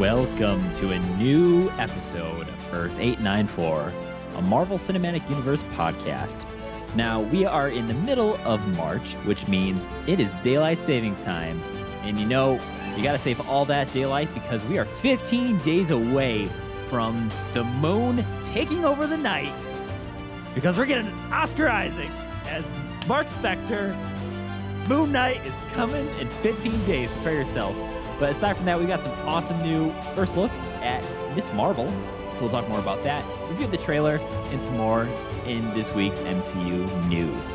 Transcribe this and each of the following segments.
welcome to a new episode of Earth 894, a Marvel Cinematic Universe podcast. Now, we are in the middle of March, which means it is daylight savings time. And you know, you got to save all that daylight because we are 15 days away from the moon taking over the night. Because we're getting Oscar Isaac as Mark Spector. Moon Knight is coming in 15 days. Prepare yourself. But aside from that, we got some awesome new first look at Miss Marvel. So we'll talk more about that. Review the trailer and some more in this week's MCU news.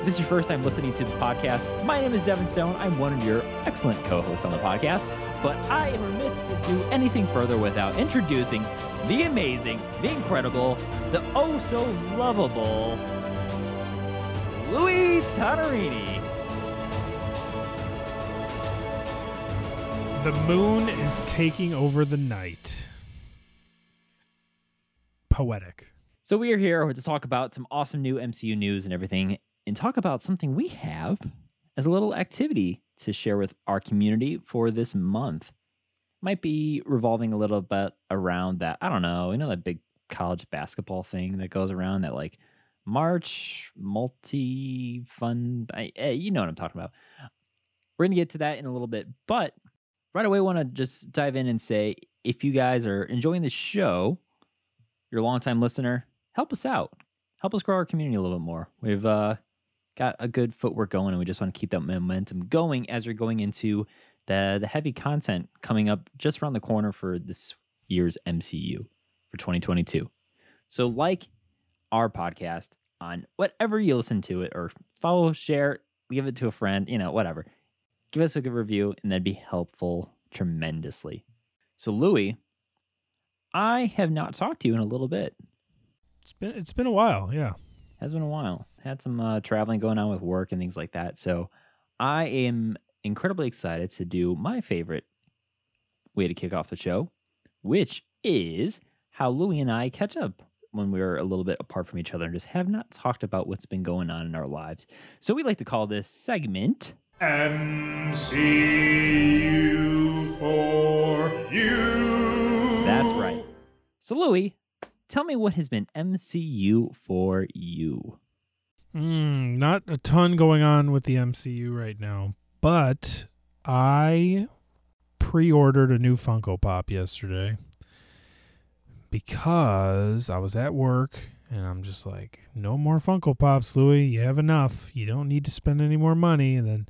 If this is your first time listening to the podcast, my name is Devin Stone. I'm one of your excellent co-hosts on the podcast. But I am remiss to do anything further without introducing the amazing, the incredible, the oh so lovable Louis Tonarini. The moon is taking over the night. Poetic. So we are here to talk about some awesome new MCU news and everything, and talk about something we have as a little activity to share with our community for this month. Might be revolving a little bit around that. I don't know. You know that big college basketball thing that goes around that like March multi fund. Eh, you know what I'm talking about. We're gonna get to that in a little bit, but right away, I want to just dive in and say if you guys are enjoying the show, you're a longtime listener, help us out. Help us grow our community a little bit more. We've uh, got a good footwork going, and we just want to keep that momentum going as we're going into the the heavy content coming up just around the corner for this year's MCU for 2022. So, like our podcast on whatever you listen to it, or follow, share, give it to a friend, you know, whatever. Give us a good review, and that'd be helpful tremendously. So, Louis, I have not talked to you in a little bit. It's been it's been a while, yeah. Has been a while. Had some uh, traveling going on with work and things like that. So I am incredibly excited to do my favorite way to kick off the show, which is how Louie and I catch up when we're a little bit apart from each other and just have not talked about what's been going on in our lives. So we like to call this segment MCU for you. That's right. So Louie, tell me what has been MCU for you. Mm, not a ton going on with the MCU right now, but I pre-ordered a new Funko Pop yesterday because I was at work and I'm just like, no more Funko Pops, Louis. You have enough. You don't need to spend any more money. And then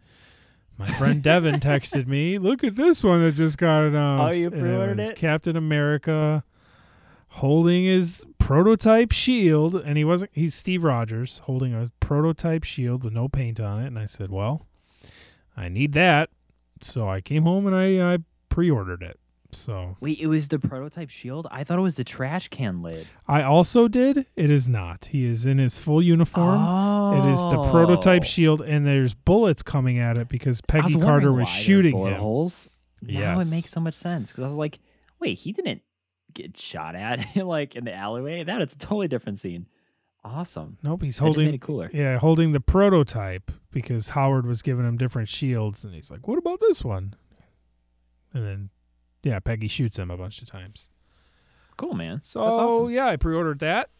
my friend Devin texted me, look at this one that just got oh, announced. Oh, you pre-ordered was it? Captain America holding his prototype shield and he wasn't he's Steve Rogers holding a prototype shield with no paint on it and I said, "Well, I need that." So I came home and I I pre-ordered it. So Wait, it was the prototype shield? I thought it was the trash can lid. I also did. It is not. He is in his full uniform. Oh. It is the prototype oh. shield and there's bullets coming at it because I Peggy was Carter was there were shooting bullet him. holes. Now Yes. it makes so much sense because I was like, wait, he didn't get shot at like in the alleyway. That is a totally different scene. Awesome. Nope, he's That just made holding it cooler. Yeah, holding the prototype because Howard was giving him different shields, and he's like, "What about this one?" And then, yeah, Peggy shoots him a bunch of times. Cool, man. So awesome. yeah, I pre-ordered that.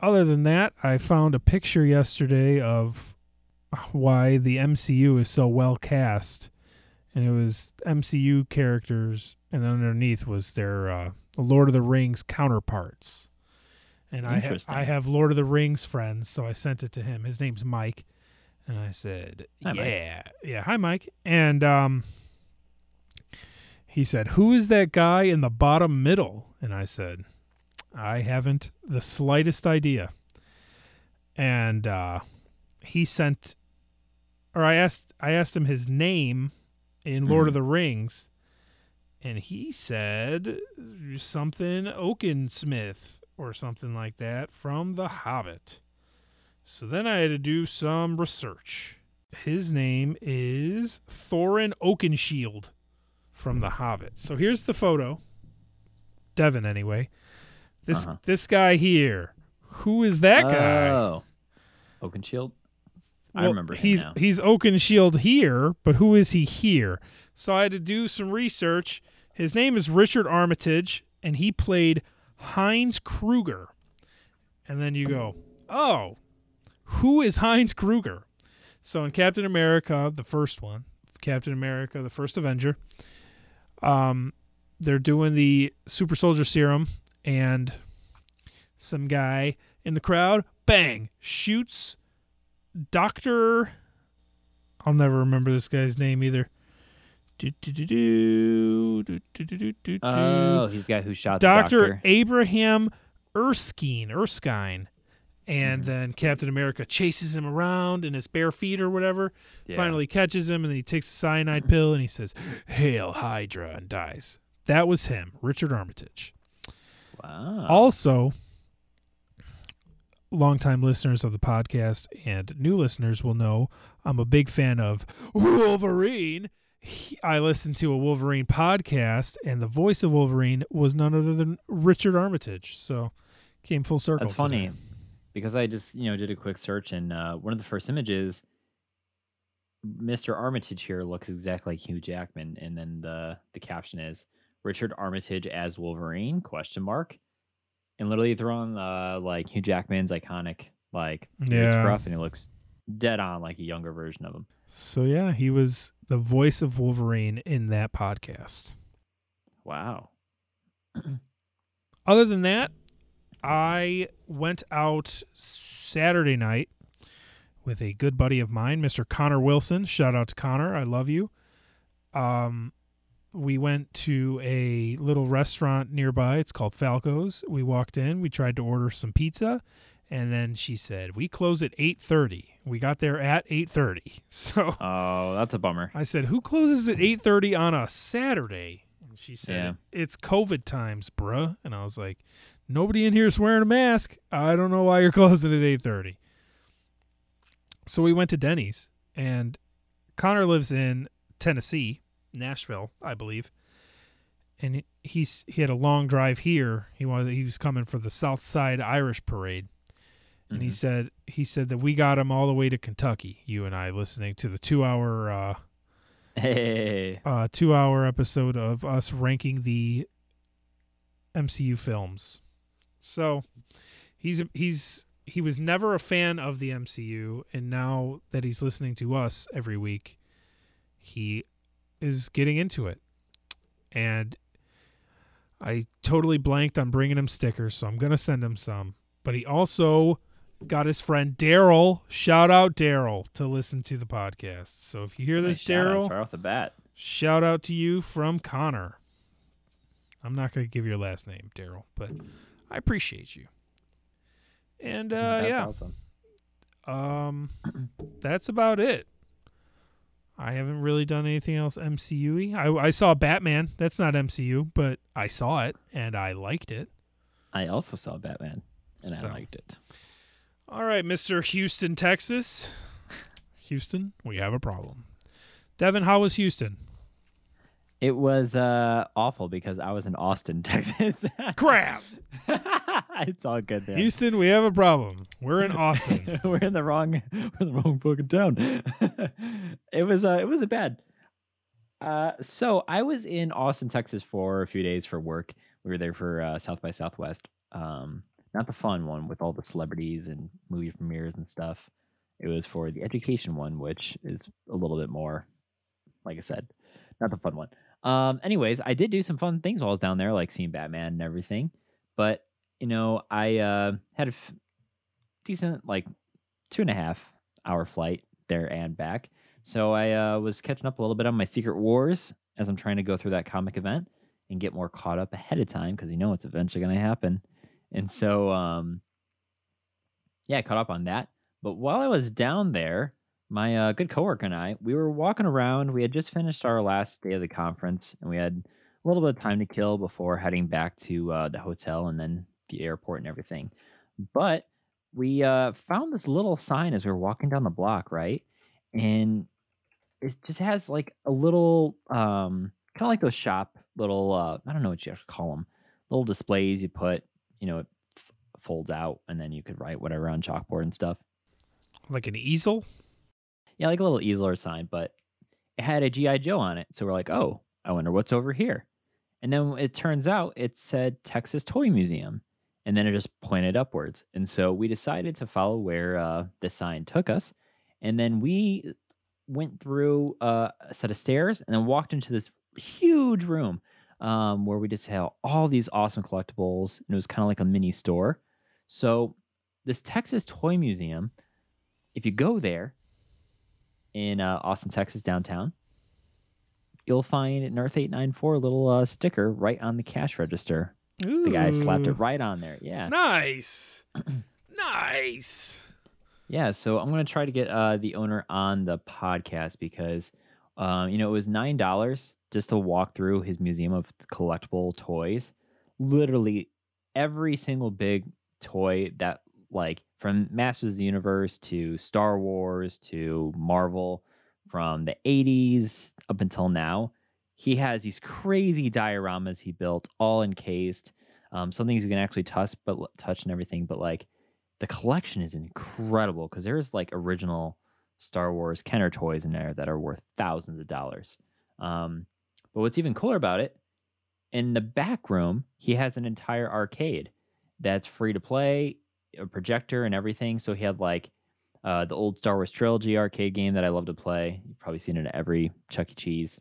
Other than that, I found a picture yesterday of why the MCU is so well cast, and it was MCU characters, and then underneath was their uh, Lord of the Rings counterparts. And I have I have Lord of the Rings friends, so I sent it to him. His name's Mike, and I said, Hi, Mike. "Yeah, yeah, hi, Mike." And um, he said, "Who is that guy in the bottom middle?" And I said, "I haven't the slightest idea." And uh, he sent, or I asked, I asked him his name in Lord of the Rings, and he said something Oakensmith or something like that from The Hobbit. So then I had to do some research. His name is Thorin Oakenshield from The Hobbit. So here's the photo. Devin, anyway. This Uh-huh. this guy here. Who is that guy? Oh. Oakenshield? I Well, remember him he's now. he's Oakenshield here, but who is he here? So I had to do some research. His name is Richard Armitage, and he played Heinz Kruger. And then you go, oh, who is Heinz Kruger? So in Captain America, the first one, Captain America, the first Avenger, um, they're doing the super soldier serum, and some guy in the crowd, bang, shoots Doctor. I'll never remember this guy's name either. Oh, he's the guy who shot Dr. Doctor Abraham Erskine. Erskine. And Mhm. then Captain America chases him around in his bare feet or whatever. Yeah. Finally catches him, and then he takes a cyanide pill and he says, Hail Hydra, and dies. That was him, Richard Armitage. Wow. Also, longtime listeners of the podcast and new listeners will know I'm a big fan of Wolverine. He- I listened to a Wolverine podcast, and the voice of Wolverine was none other than Richard Armitage. So, came full circle. That's funny today. Because I just you know did a quick search and uh, one of the first images, Mr. Armitage here looks exactly like Hugh Jackman, and then the the caption is Richard Armitage as Wolverine question mark, and literally throwing uh, like Hugh Jackman's iconic like Yeah. scruff, and he looks dead on like a younger version of him. So, yeah, he was the voice of Wolverine in that podcast. Wow. Other than that, I went out Saturday night with a good buddy of mine, Mr. Connor Wilson. Shout out to Connor. I love you. Um, we went to a little restaurant nearby. It's called Falco's. We walked in. We tried to order some pizza, and then she said we close at eight thirty. We got there at eight thirty. So Oh, that's a bummer. I said, "Who closes at 8:30 on a Saturday?" And she said, Yeah. "It's COVID times, bruh." And I was like, "Nobody in here is wearing a mask. I don't know why you're closing at 8:30." So we went to Denny's, and Connor lives in Tennessee, Nashville, I believe. And he- he's he had a long drive here. He wanted he was coming for the South Side Irish Parade and he Mhm. said he said that we got him all the way to Kentucky. You and I listening to the two hour uh, Hey. uh, two hour episode of us ranking the MCU films. So he's he's he was never a fan of the MCU, and now that he's listening to us every week, he is getting into it. And I totally blanked on bringing him stickers, so I'm gonna send him some. But he also got his friend Daryl. Shout out Daryl to listen to the podcast. So if you hear Nice this, Daryl, right off the bat. Shout out to you from Connor. I'm not to give your last name, Daryl, but I appreciate you. And uh, That's yeah, awesome. um, that's about it. I haven't really done anything else mcu i saw Batman. That's not MCU, but I saw it and I liked it. I also saw Batman, and So. I liked it. All right, Mr. Houston, Texas. Houston, we have a problem. Devin, how was Houston? It was uh, awful because I was in Austin, Texas. Crap. it's all good there. Houston, we have a problem. We're in Austin. we're in the wrong, we're in the wrong fucking town. it was, uh, it was a bad. Uh, so I was in Austin, Texas for a few days for work. We were there for uh, South by Southwest. Um, not the fun one with all the celebrities and movie premieres and stuff. It was for the education one, which is a little bit more, like I said, not the fun one. Um, anyways, I did do some fun things while I was down there, like seeing Batman and everything. But you know, I uh, had a f- decent, like two and a half hour flight there and back. So I uh, was catching up a little bit on my Secret Wars as I'm trying to go through that comic event and get more caught up ahead of time because you know it's eventually going to happen. And so, um, yeah, I caught up on that. But while I was down there, my uh, good coworker and I, we were walking around. We had just finished our last day of the conference, and we had a little bit of time to kill before heading back to uh, the hotel and then the airport and everything. But we uh, found this little sign as we were walking down the block, right? And it just has like a little, um, kind of like those shop little, uh, I don't know what you actually call them, little displays you put, you know, it f- folds out, and then you could write whatever on chalkboard and stuff. like an easel? Yeah, like a little easel or sign, but it had a GI Joe on it. So we're like, oh, I wonder what's over here. And then it turns out it said Texas Toy Museum. And then it just pointed upwards. And so we decided to follow where uh, the sign took us. And then we went through uh, a set of stairs and then walked into this huge room um, where we just had all these awesome collectibles. And it was kind of like a mini store. So, this Texas Toy Museum, if you go there in uh, Austin, Texas, downtown, you'll find an Earth 894 little uh, sticker right on the cash register. The guy slapped it right on there. Yeah. Nice. nice. Yeah, so I'm gonna try to get uh, the owner on the podcast because, um, you know, it was nine dollars just to walk through his museum of collectible toys. Literally every single big toy that, like, from Masters of the Universe to Star Wars to Marvel, from the '80s up until now, he has these crazy dioramas he built, all encased. Um, some things you can actually touch, but touch and everything, but like the collection is incredible because there's like original Star Wars Kenner toys in there that are worth thousands of dollars. Um, but what's even cooler about it, in the back room, he has an entire arcade that's free to play, a projector and everything. So he had like uh, the old Star Wars trilogy arcade game that I love to play. You've probably seen it at every Chuck E. Cheese.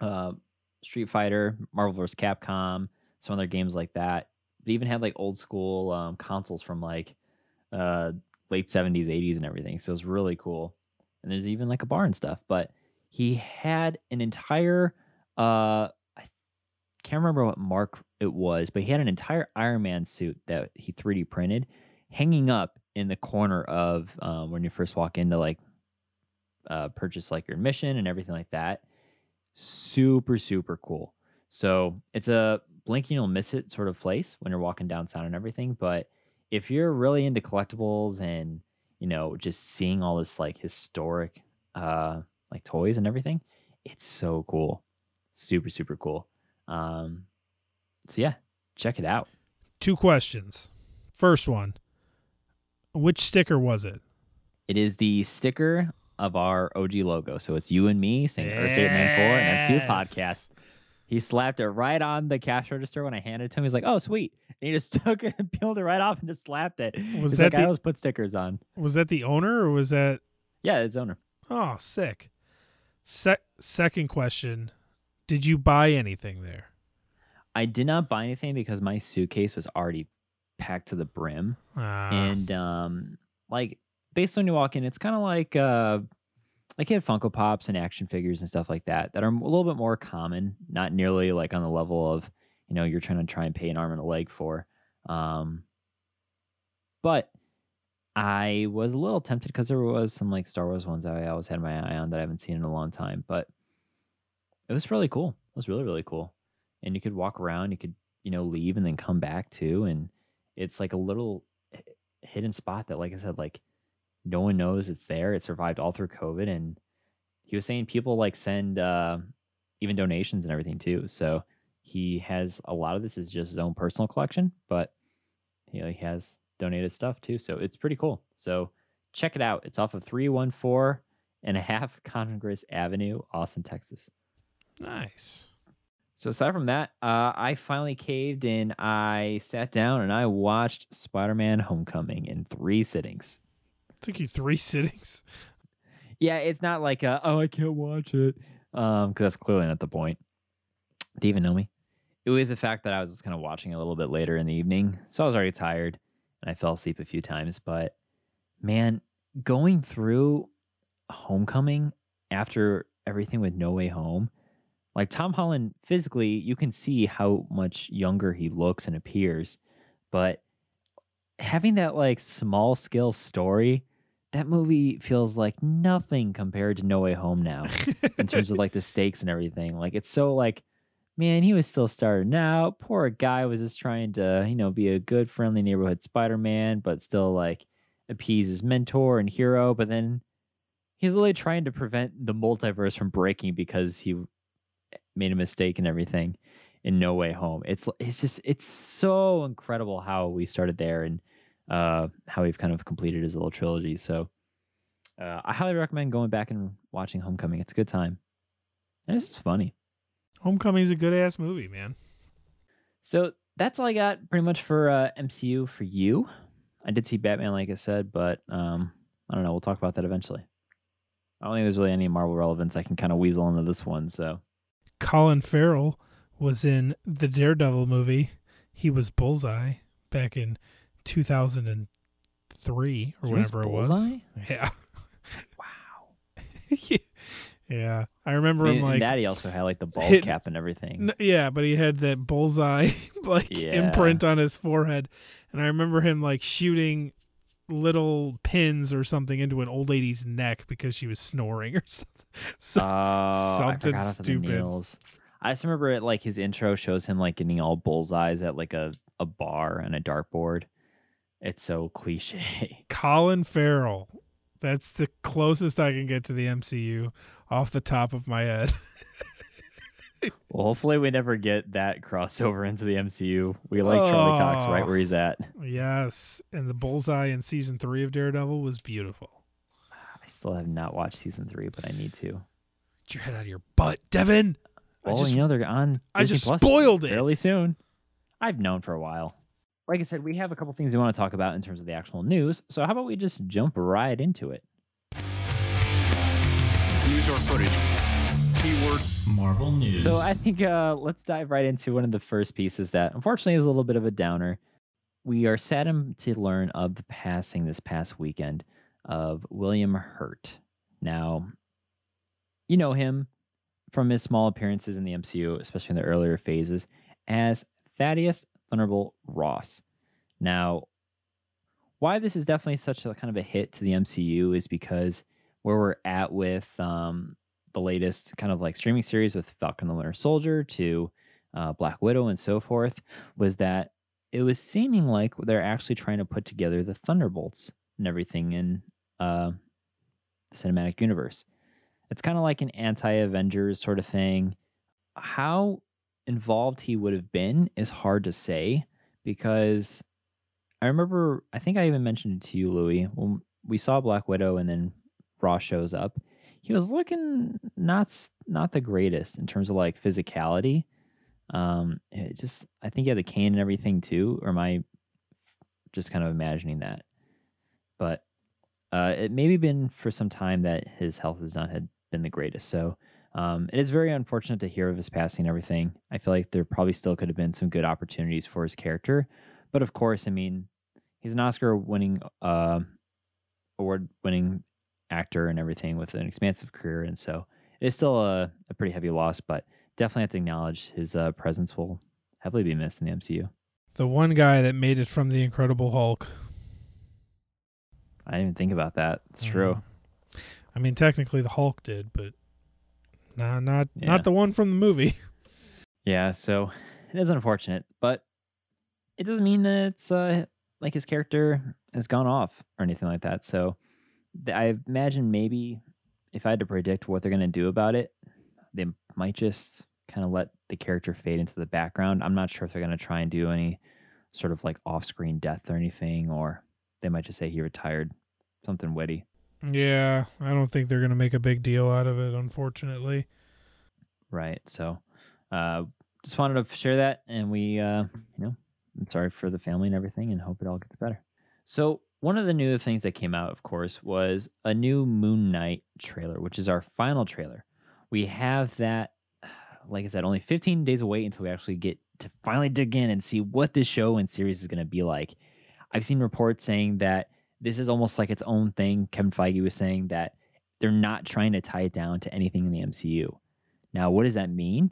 Uh, Street Fighter, Marvel vs. Capcom, some other games like that. They even had like old school um, consoles from like uh, late 70s, 80s, and everything. So it was really cool. And there's even like a bar and stuff. But he had an entire, uh, can't remember what mark it was, but he had an entire Iron Man suit that he 3D printed hanging up in the corner of um, when you first walk into like uh, purchase like your admission and everything like that. Super, super cool. So it's a blink and you'll miss it sort of place when you're walking downtown and everything. But if you're really into collectibles and you know just seeing all this like historic uh like toys and everything, it's so cool. Super, super cool. Um so yeah, check it out. Two questions. First one. Which sticker was it? It is the sticker of our OG logo. So it's you and me saying Earth 894 and MCU podcast. He slapped it right on the cash register when I handed it to him. He's like, "Oh, sweet!" And he just took it and peeled it right off and just slapped it. Was He's that like, "I the- always put stickers on." Was that the owner or was that Yeah, it's owner. Oh, sick. Se- second question. Did you buy anything there? I did not buy anything because my suitcase was already packed to the brim, Ah, and um, like based on you walk in, it's kind of like uh, like you had Funko Pops and action figures and stuff like that that are a little bit more common, not nearly like on the level of you know you're trying to try and pay an arm and a leg for. Um, but I was a little tempted because there was some like Star Wars ones that I always had my eye on that I haven't seen in a long time. But it was really cool. It was really really cool, and you could walk around. You could you know leave and then come back too, and it's like a little hidden spot that, like I said, like no one knows it's there. It survived all through COVID, and he was saying people like send uh, even donations and everything too. So he has a lot of this is just his own personal collection, but know, he has donated stuff too. So it's pretty cool. So check it out. It's off of 314 and a half Congress Avenue, Austin, Texas. Nice. So aside from that, uh, I finally caved and I sat down and I watched Spider-Man: Homecoming in three sittings. Took you three sittings. Yeah, it's not like uh oh I can't watch it um because that's clearly not the point. Do you even know me? It was the fact that I was just kind of watching a little bit later in the evening, so I was already tired and I fell asleep a few times. But man, going through Homecoming after everything with No Way Home, like Tom Holland physically, you can see how much younger he looks and appears, but having that like small scale story that movie feels like nothing compared to No Way Home now in terms of like the stakes and everything. Like it's so like, man, he was still starting out. Poor guy was just trying to, you know, be a good, friendly neighborhood Spider-Man, but still like appease his mentor and hero. But then he's literally trying to prevent the multiverse from breaking because he made a mistake and everything in No Way Home. It's it's just it's so incredible how we started there and uh, how we've kind of completed his little trilogy. So uh, I highly recommend going back and watching Homecoming. It's a good time, and it's just funny. is a good ass movie, man. So that's all I got pretty much for uh, MCU for you. I did see Batman, like I said, but um, I don't know. We'll talk about that eventually. I don't think there's really any Marvel relevance I can kind of weasel into this one. So Colin Farrell was in the Daredevil movie. He was Bullseye back in 2003 or He was whatever it was. Yeah. wow. yeah. I remember him like Daddy also had like the bald hit- cap and everything. N- yeah, but he had that bullseye like Yeah. imprint on his forehead, and I remember him like shooting little pins or something into an old lady's neck because she was snoring or something. So, Oh, something stupid. I just remember it like his intro shows him like getting all bullseyes at like a, a bar and a dartboard. It's so cliche. Colin Farrell. That's the closest I can get to the MCU off the top of my head. Well, hopefully we never get that crossover into the MCU. We like Charlie Cox right Oh. where he's at. Oh, yes, and the bullseye in season three of Daredevil was beautiful. I still have not watched season three, but I need to. Get your head out of your butt, Devin. I Well, just you know they're on. I just Plus spoiled it. fairly soon. I've known for a while. Like I said, we have a couple things we want to talk about in terms of the actual news. So how about we just jump right into it? News or footage. Keyword Marvel News. So I think uh, let's dive right into one of the first pieces that unfortunately is a little bit of a downer. We are saddened to learn of the passing this past weekend of William Hurt. Now, you know him from his small appearances in the MCU, especially in the earlier phases, as Thaddeus Thunderbolt Ross. Now, why this is definitely such a kind of a hit to the MCU is because where we're at with um, the latest kind of like streaming series with Falcon the Winter Soldier to uh, Black Widow and so forth was that it was seeming like they're actually trying to put together the Thunderbolts and everything in uh, the cinematic universe. It's kind of like an anti Avengers sort of thing. How involved he would have been is hard to say because I remember, I think I even mentioned it to you, Louis, when we saw Black Widow and then Ross shows up he was looking not not the greatest in terms of like physicality. Um, it just I think he had the cane and everything too, or am I just kind of imagining that? But uh, it maybe been for some time that his health has not had been the greatest. So um, it is very unfortunate to hear of his passing and everything. I feel like there probably still could have been some good opportunities for his character, but of course, I mean, he's an Oscar-winning, uh, award-winning actor and everything with an expansive career, and so it's still a, a pretty heavy loss. But definitely have to acknowledge his uh, presence will heavily be missed in the MCU. The one guy that made it from the Incredible Hulk. I didn't even think about that. It's true. Mm. I mean, technically the Hulk did, but nah, not Yeah. not the one from the movie. Yeah, so it is unfortunate, but it doesn't mean that it's uh, like his character has gone off or anything like that. So I imagine maybe if I had to predict what they're going to do about it, they might just kind of let the character fade into the background. I'm not sure if they're going to try and do any sort of like off screen death or anything, or they might just say he retired, something witty. Yeah, I don't think they're gonna make a big deal out of it, unfortunately. Right. So, uh, just wanted to share that, and we, uh, you know, I'm sorry for the family and everything, and hope it all gets better. So, one of the new things that came out, of course, was a new Moon Knight trailer, which is our final trailer. We have that, like I said, only 15 days away until we actually get to finally dig in and see what this show and series is going to be like. I've seen reports saying that this is almost like its own thing. Kevin Feige was saying that they're not trying to tie it down to anything in the MCU. Now, what does that mean?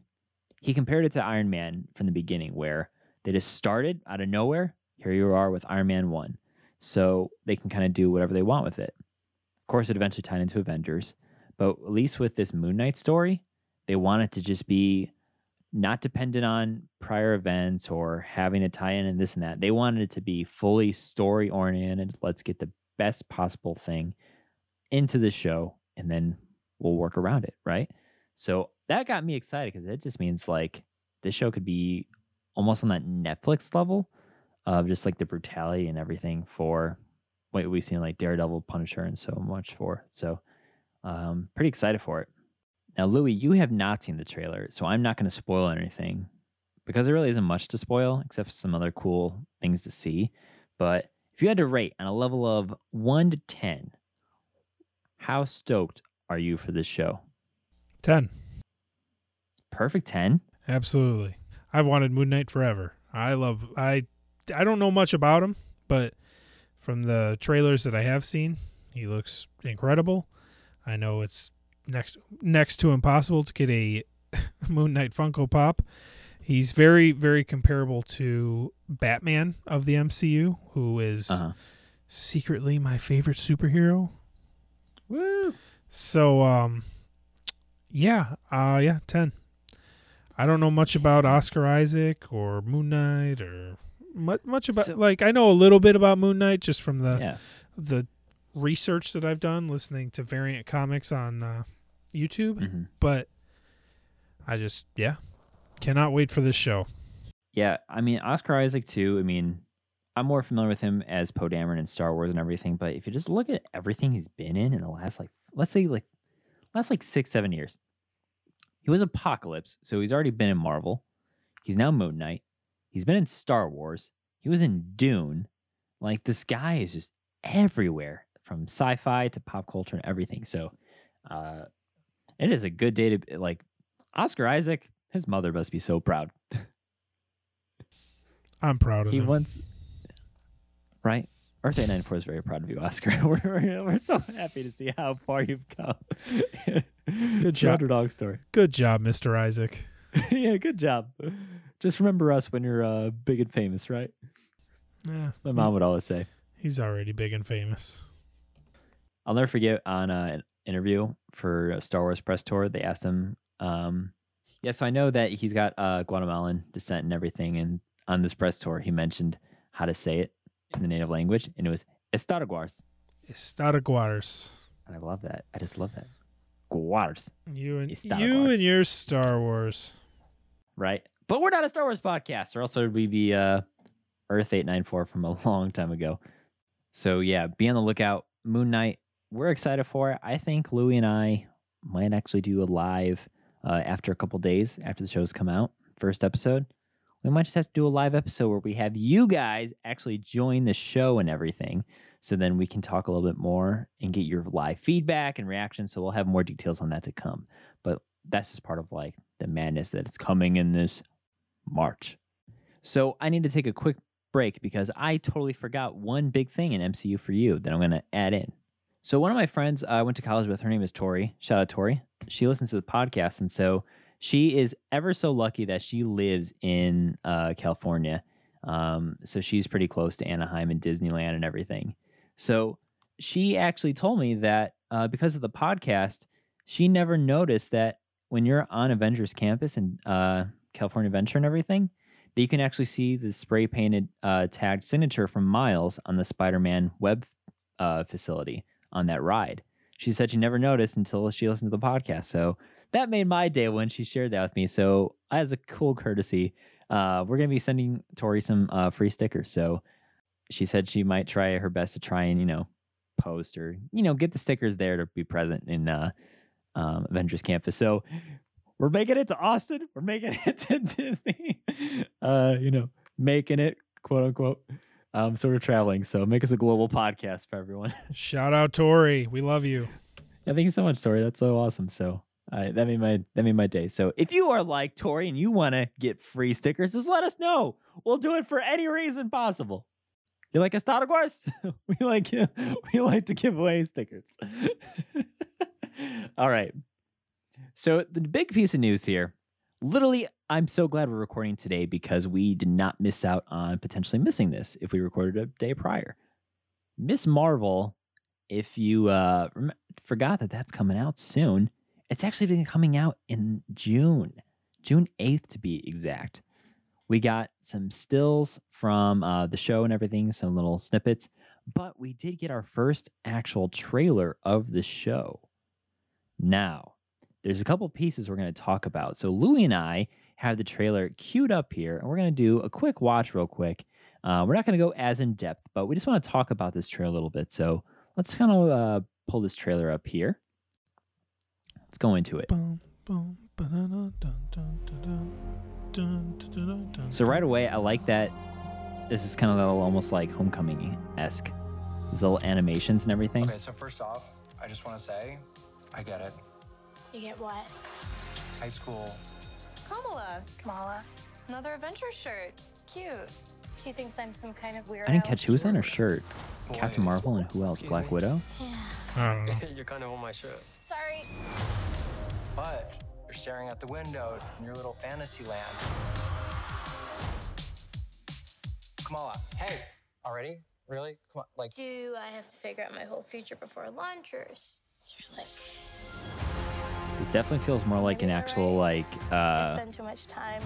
He compared it to Iron Man from the beginning, where they just started out of nowhere. Here you are with Iron Man 1. So they can kind of do whatever they want with it. Of course, it eventually tied into Avengers. But at least with this Moon Knight story, they want it to just be not dependent on prior events or having a tie in and this and that. They wanted it to be fully story oriented. Let's get the best possible thing into the show and then we'll work around it, right? So that got me excited because it just means like this show could be almost on that Netflix level of just like the brutality and everything for what we've seen like Daredevil, Punisher, and so much for. So um pretty excited for it. Now, Louis, you have not seen the trailer, so I'm not going to spoil anything because there really isn't much to spoil except for some other cool things to see. But if you had to rate on a level of one to 10, how stoked are you for this show? 10. Perfect 10? Absolutely. I've wanted Moon Knight forever. I love I I don't know much about him, but from the trailers that I have seen, he looks incredible. I know it's next next to impossible to get a Moon Knight Funko Pop. He's very very comparable to Batman of the MCU, who is Uh-huh. secretly my favorite superhero. Woo! So um yeah, uh yeah, 10. I don't know much about Oscar Isaac or Moon Knight or much much about So- like I know a little bit about Moon Knight just from the yeah. the research that I've done listening to Variant Comics on uh, YouTube, hmm but I just yeah, cannot wait for this show. Yeah, I mean Oscar Isaac too. I mean, I'm more familiar with him as Poe Dameron in Star Wars and everything. But if you just look at everything he's been in in the last like, let's say like, last like six seven years, he was Apocalypse, so he's already been in Marvel. He's now Moon Knight. He's been in Star Wars. He was in Dune. Like this guy is just everywhere from sci-fi to pop culture and everything. So, uh, it is a good day to like Oscar Isaac. His mother must be so proud. I'm proud of he him. wants right earth 894 is very proud of you oscar we're, we're, we're so happy to see how far you've come good job. underdog story Good job, Mr. Isaac. yeah good job just remember us when you're uh, big and famous right Yeah, my mom would always say he's already big and famous. i'll never forget on uh, an interview for a star wars press tour they asked him um yeah so i know that he's got uh guatemalan descent and everything and on this press tour he mentioned how to say it in the native language and it was Estaraguars. Estaraguars. And I love that. I just love that. Guars, You and you and your Star Wars. Right? But we're not a Star Wars podcast, or else would we be uh, Earth 894 from a long time ago. So, yeah, be on the lookout. Moon Knight, we're excited for it. I think Louie and I might actually do a live uh, after a couple days after the shows come out. First episode. We might just have to do a live episode where we have you guys actually join the show and everything. So then we can talk a little bit more and get your live feedback and reactions. So we'll have more details on that to come. But that's just part of like the madness that it's coming in this March. So I need to take a quick break because I totally forgot one big thing in MCU for you that I'm going to add in. So one of my friends I went to college with, her name is Tori. Shout out Tori. She listens to the podcast, and so she is ever so lucky that she lives in uh, California. Um, so she's pretty close to Anaheim and Disneyland and everything. So she actually told me that uh, because of the podcast, she never noticed that when you're on Avengers campus and uh, California Adventure and everything, that you can actually see the spray painted uh, tagged signature from Miles on the Spider Man web uh, facility on that ride. She said she never noticed until she listened to the podcast. So that made my day when she shared that with me. So as a cool courtesy, uh, we're gonna be sending Tori some uh, free stickers. So she said she might try her best to try and you know post or you know get the stickers there to be present in uh, um, Avengers Campus. So we're making it to Austin. We're making it to Disney. Uh, you know, making it quote unquote. Um, so we're traveling. So make us a global podcast for everyone. Shout out Tori. We love you. Yeah, thank you so much, Tori. That's so awesome. So uh, that made my that made my day. So if you are like Tori and you want to get free stickers, just let us know. We'll do it for any reason possible. You like Estaraguas? we like we like to give away stickers. All right. So the big piece of news here. Literally, I'm so glad we're recording today because we did not miss out on potentially missing this if we recorded a day prior. Miss Marvel, if you uh, rem- forgot that that's coming out soon, it's actually been coming out in June, June 8th to be exact. We got some stills from uh, the show and everything, some little snippets, but we did get our first actual trailer of the show. Now, there's a couple pieces we're going to talk about. So, Louie and I have the trailer queued up here, and we're going to do a quick watch real quick. Uh, we're not going to go as in depth, but we just want to talk about this trailer a little bit. So, let's kind of uh, pull this trailer up here. Let's go into it. So, right away, I like that. This is kind of little, almost like homecoming esque. These little animations and everything. Okay, so first off, I just want to say I get it. You get what? High school. Kamala. Kamala. Another adventure shirt. Cute. She thinks I'm some kind of weirdo. I didn't catch who was on her shirt. Boys. Captain Marvel and who else? Excuse Black me? Widow. Yeah. I. You're kind of on my shirt. Sorry. But you're staring out the window in your little fantasy land. Kamala, hey, already? Really? Come on, like, Do I have to figure out my whole future before lunch, or is like This definitely feels more like an actual right. like I uh spend too much time?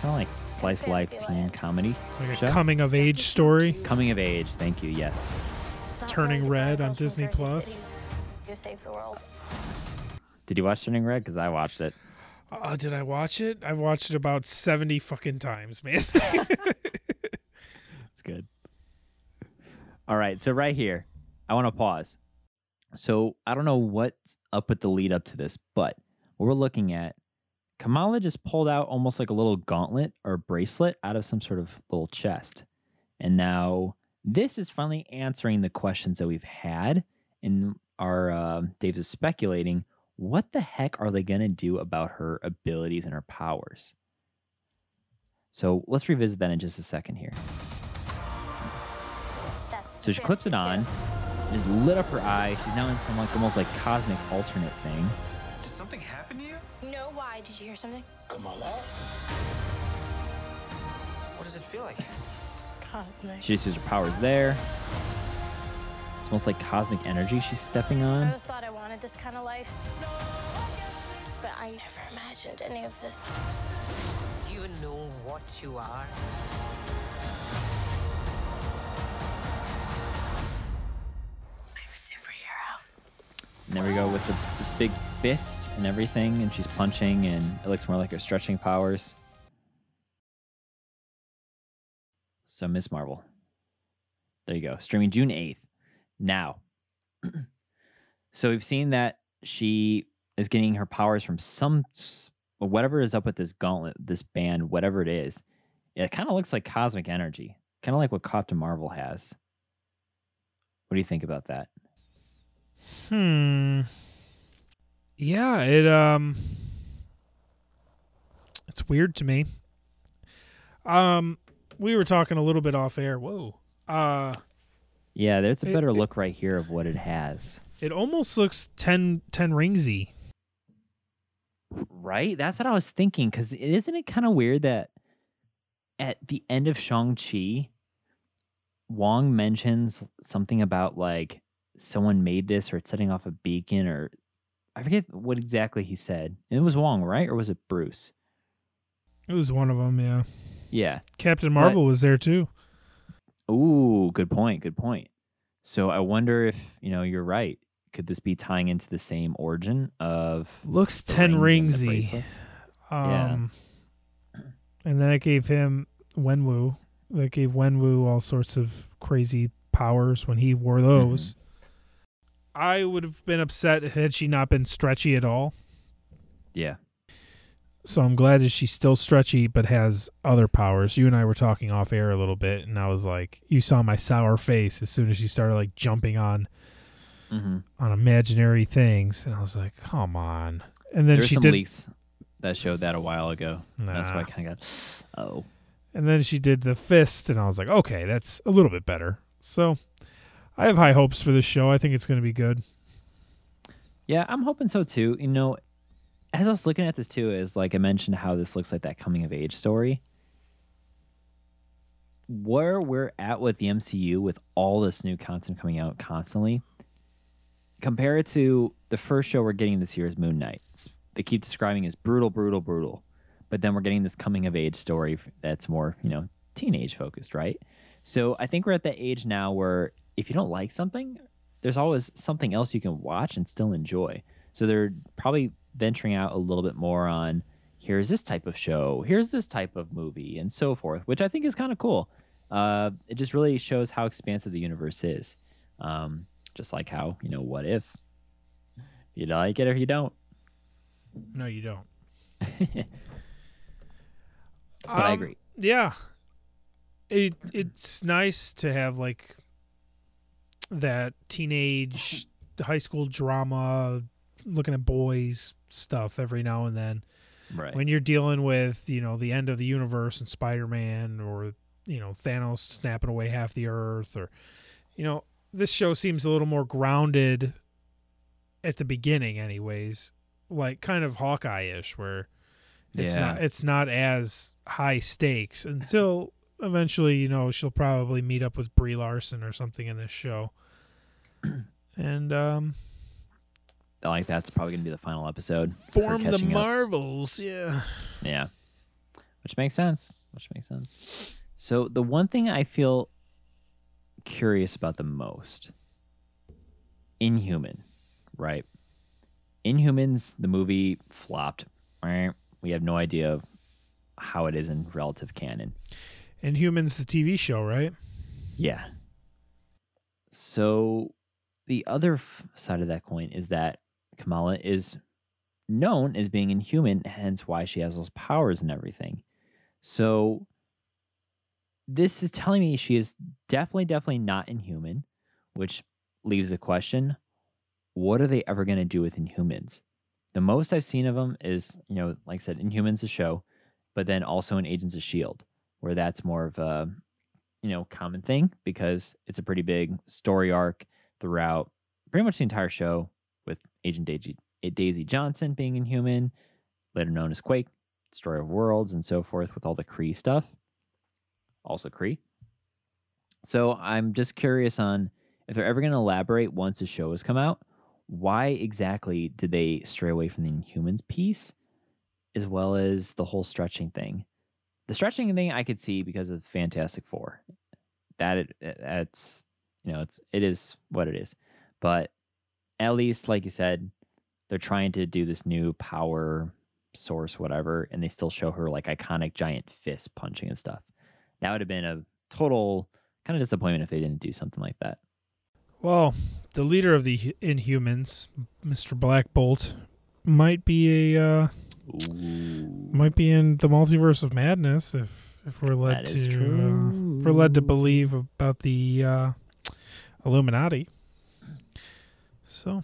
kind of like slice of life teen Fantasyland. comedy Like a show. coming of age story. Coming of age. Thank you. Yes. Turning Red on Disney Plus. City who save the world. Did you watch Turning Red? Because I watched it. Oh, did I watch it? I've watched it about 70 fucking times, man. It's good. All right, so right here, I want to pause. So I don't know what's up with the lead up to this, but what we're looking at, Kamala just pulled out almost like a little gauntlet or bracelet out of some sort of little chest. And now this is finally answering the questions that we've had. And our uh, Dave's is speculating what the heck are they going to do about her abilities and her powers? So let's revisit that in just a second here. That's So she clips it on, just lit up her eye. She's now in some like almost like cosmic alternate thing. Did something happen to you? No, why? Did you hear something? Kamala? What does it feel like? Cosmic. She just uses her powers there. It's almost like cosmic energy she's stepping on. I on. always thought I wanted this kind of life, but I never imagined any of this. Do you know what you are? And there we go with the, this big fist and everything, and she's punching, and it looks more like her stretching powers. So Miss Marvel. There you go. Streaming June 8th. Now. so we've seen that she is getting her powers from some whatever is up with this gauntlet, this band, whatever it is. It kind of looks like cosmic energy. Kind of like what Captain Marvel has. What do you think about that? Hmm. Yeah, it um it's weird to me. Um we were talking a little bit off air. Whoa. Uh Yeah, there's a It- better it- look right here of what it has. it almost looks 10 10 ringsy. Right? That's what I was thinking. Because isn't it kind of weird that at the end of Shang-Chi, Wong mentions something about like someone made this or it's setting off a beacon or I forget what exactly he said. And it was Wong, right? Or was it Bruce? It was one of them, yeah. Yeah. Captain Marvel was there too. Ooh, good point. Good point. So I wonder if, you know, you're right. Could this be tying into the same origin of Looks the 10 rings and ringsy. bracelets? Yeah. Um and then it gave him Wenwu. That gave Wenwu all sorts of crazy powers when he wore those. I would have been upset had she not been stretchy at all. Yeah. So I'm glad that she's still stretchy but has other powers. You and I were talking off air a little bit and I was like, you saw my sour face as soon as she started like jumping on Mm-hmm. on imaginary things and I was like, "Come on." And then she some did leaks that showed that a while ago. That's why I kind of got, oh, And then she did the fist, and I was like, okay, that's a little bit better. So I have high hopes for this show. I think it's going to be good. yeah, I'm hoping so too. You know, as I was looking at this too, is like I mentioned how this looks like that coming of age story. Where we're at with the MCU with all this new content coming out constantly, compare it to the first show we're getting this year is Moon Knight. It's- they keep describing as brutal, brutal, brutal, but then we're getting this coming of age story that's more, you know, teenage focused, right? So I think we're at that age now where if you don't like something, there's always something else you can watch and still enjoy. So they're probably venturing out a little bit more on here's this type of show, here's this type of movie, and so forth, which I think is kind of cool. Uh, it just really shows how expansive the universe is. Um, just like how, you know, what if? You like it or you don't. No, you don't. but I Um, agree. Yeah. It it's nice to have like that teenage high school drama looking at boys stuff every now and then. Right. When you're dealing with, you know, the end of the universe and Spider-Man or, you know, Thanos snapping away half the earth or you know, this show seems a little more grounded at the beginning anyways, like kind of Hawkeye-ish where it's Yeah. not it's not as high stakes until eventually, you know, she'll probably meet up with Brie Larson or something in this show. and um I like that's probably going to be the final episode. form the catching up. Marvels, yeah. Yeah. Which makes sense. Which makes sense. So the one thing I feel curious about the most Inhuman, right? Inhumans, the movie flopped. We have no idea how it is in relative canon. Inhumans the TV show, right? Yeah. So the other f- side of that coin is that Kamala is known as being inhuman, hence why she has those powers and everything. So this is telling me she is definitely, definitely not inhuman, which leaves the question what are they ever going to do with Inhumans? The most I've seen of them is, you know, like I said, Inhumans a show, but then also in Agents of S.H.I.E.L.D., where that's more of a, you know, common thing because it's a pretty big story arc throughout pretty much the entire show with Agent Daisy, Daisy Johnson being inhuman, later known as Quake, Destroyer of Worlds, and so forth with all the Kree stuff. Also Kree. So I'm just curious on if they're ever going to elaborate once the show has come out, why exactly did they stray away from the Inhumans piece, as well as the whole stretching thing? The stretching thing I could see because of Fantastic Four. That it, it- that's you know it's it is what it is, but at least like you said, they're trying to do this new power source, whatever, and they still show her like iconic giant fist punching and stuff. That would have been a total kind of disappointment if they didn't do something like that. Well, the leader of the Inhumans, Mr. Black Bolt, might be a uh, Ooh. might be in the multiverse of madness if if we're led That is to uh, if we're led to believe about the uh, Illuminati. So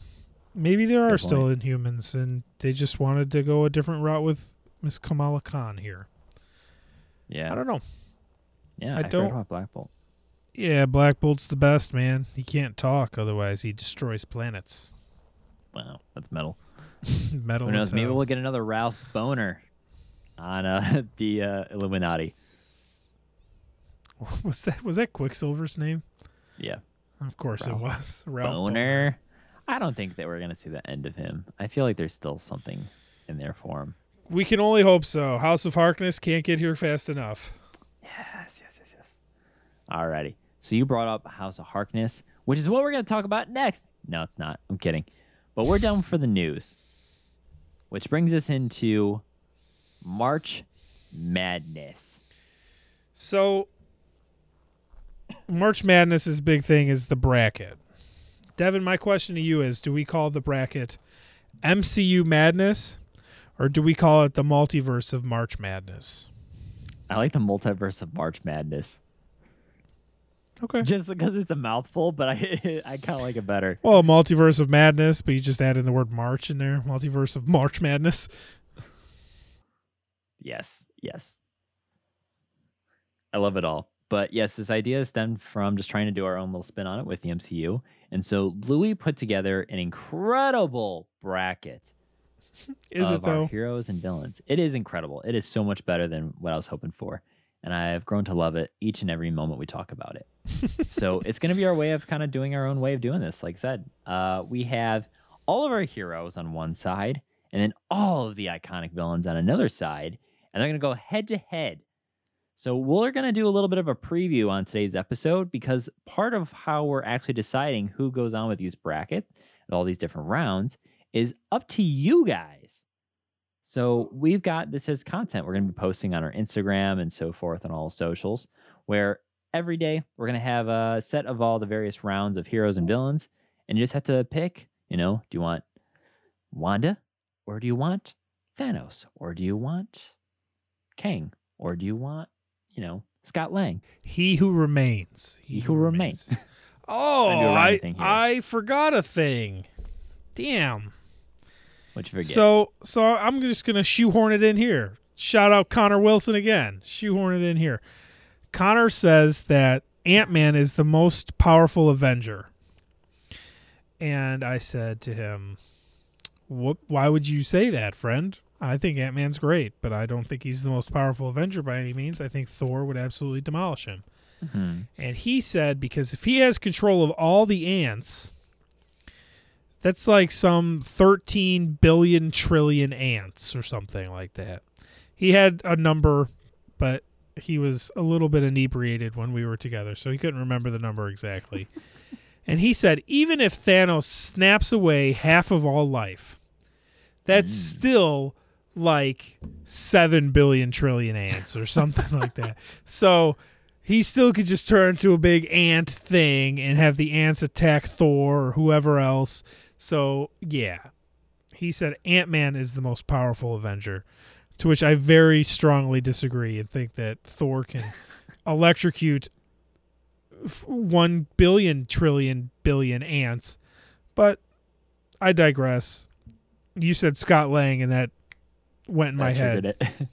maybe there Good are still point. Inhumans, and they just wanted to go a different route with Miss Kamala Khan here. Yeah, I don't know. yeah. I I, don't- about Black Bolt. Yeah, Black Bolt's the best man. He can't talk, otherwise he destroys planets. Wow, that's metal. Metal. Who knows? Maybe we'll get another Ralph Bohner on uh, the uh, Illuminati. was that was that Quicksilver's name? Yeah, Of course Ralph it was. Ralph Bohner. I don't think that we're gonna see the end of him. I feel like there's still something in there for him. We can only hope so. House of Harkness can't get here fast enough. Yes, yes, yes, yes. Alrighty. So you brought up House of Harkness, which is what we're going to talk about next. No, it's not. I'm kidding. But we're done for the news, which brings us into March Madness. So March Madness's big thing is the bracket. Devin, my question to you is do we call the bracket MCU Madness or do we call it the multiverse of March Madness? I like the multiverse of March Madness Okay. just because it's a mouthful, but I I kind of like it better. Well, multiverse of madness, but you just add in the word March in there. Multiverse of March Madness. Yes, yes. I love it all. But yes, this idea stemmed from just trying to do our own little spin on it with the MCU. And so Louis put together an incredible bracket Is of it though? our heroes and villains. It is incredible. It is so much better than what I was hoping for. And I've grown to love it each and every moment we talk about it. so it's going to be our way of kind of doing our own way of doing this. Like I said, uh, we have all of our heroes on one side and then all of the iconic villains on another side. And they're going to go head to head. So we're going to do a little bit of a preview on today's episode because part of how we're actually deciding who goes on with these brackets and all these different rounds is up to you guys. So we've got this as content we're going to be posting on our Instagram and so forth on all socials, where every day we're going to have a set of all the various rounds of heroes and villains, and you just have to pick. You know, do you want Wanda, or do you want Thanos, or do you want Kang, or do you want, you know, Scott Lang? He who remains. He who remains. Oh, do a I, here. I forgot a thing. Damn. What you forget? So so I'm just gonna shoehorn it in here. Shout out Connor Wilson again. Shoehorn it in here. Connor says that Ant Man is the most powerful Avenger. And I said to him, "What? Why would you say that, friend? I think Ant Man's great, but I don't think he's the most powerful Avenger by any means. I think Thor would absolutely demolish him." Mhm. And he said because if he has control of all the ants, that's like some 13 billion trillion ants or something like that. He had a number, but he was a little bit inebriated when we were together, so he couldn't remember the number exactly. and he said even if Thanos snaps away half of all life, that's hmm. still like 7 billion trillion ants or something like that. So he still could just turn into a big ant thing and have the ants attack Thor or whoever else. So, yeah. He said Ant Man is the most powerful Avenger, to which I very strongly disagree and think that Thor can electrocute f- 1 billion trillion billion ants. But I digress. You said Scott Lang, and that went in my head.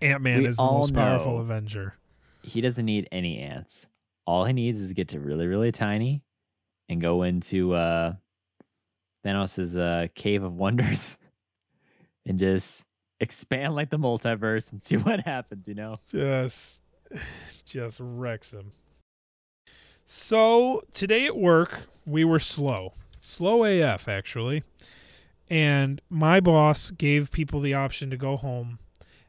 Ant Man is the most powerful Avenger. he doesn't need any ants. All he needs is to get to really, really tiny and go into uh Thanos' uh cave of wonders and just expand like the multiverse and see what happens, you know? just just wrecks him. So today at work we were slow, slow AF actually, and my boss gave people the option to go home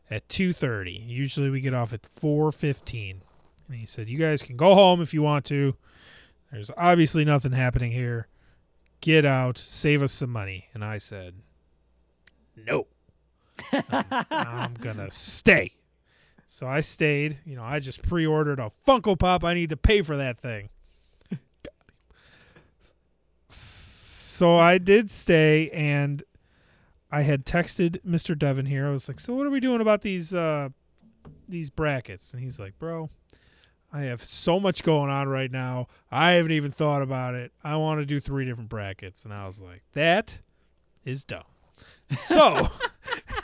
at two thirty. Usually we get off at four fifteen, and he said, "You guys can go home if you want to. There's obviously nothing happening here. Get out, save us some money." And I said, "No." I'm gonna stay. So I stayed. You know, I just pre-ordered a Funko Pop. I need to pay for that thing. so I did stay, and I had texted Mr. Devin here. I was like, "So what are we doing about these uh, these brackets?" And he's like, "Bro, I have so much going on right now. I haven't even thought about it. I want to do three different brackets." And I was like, "That is dumb." So.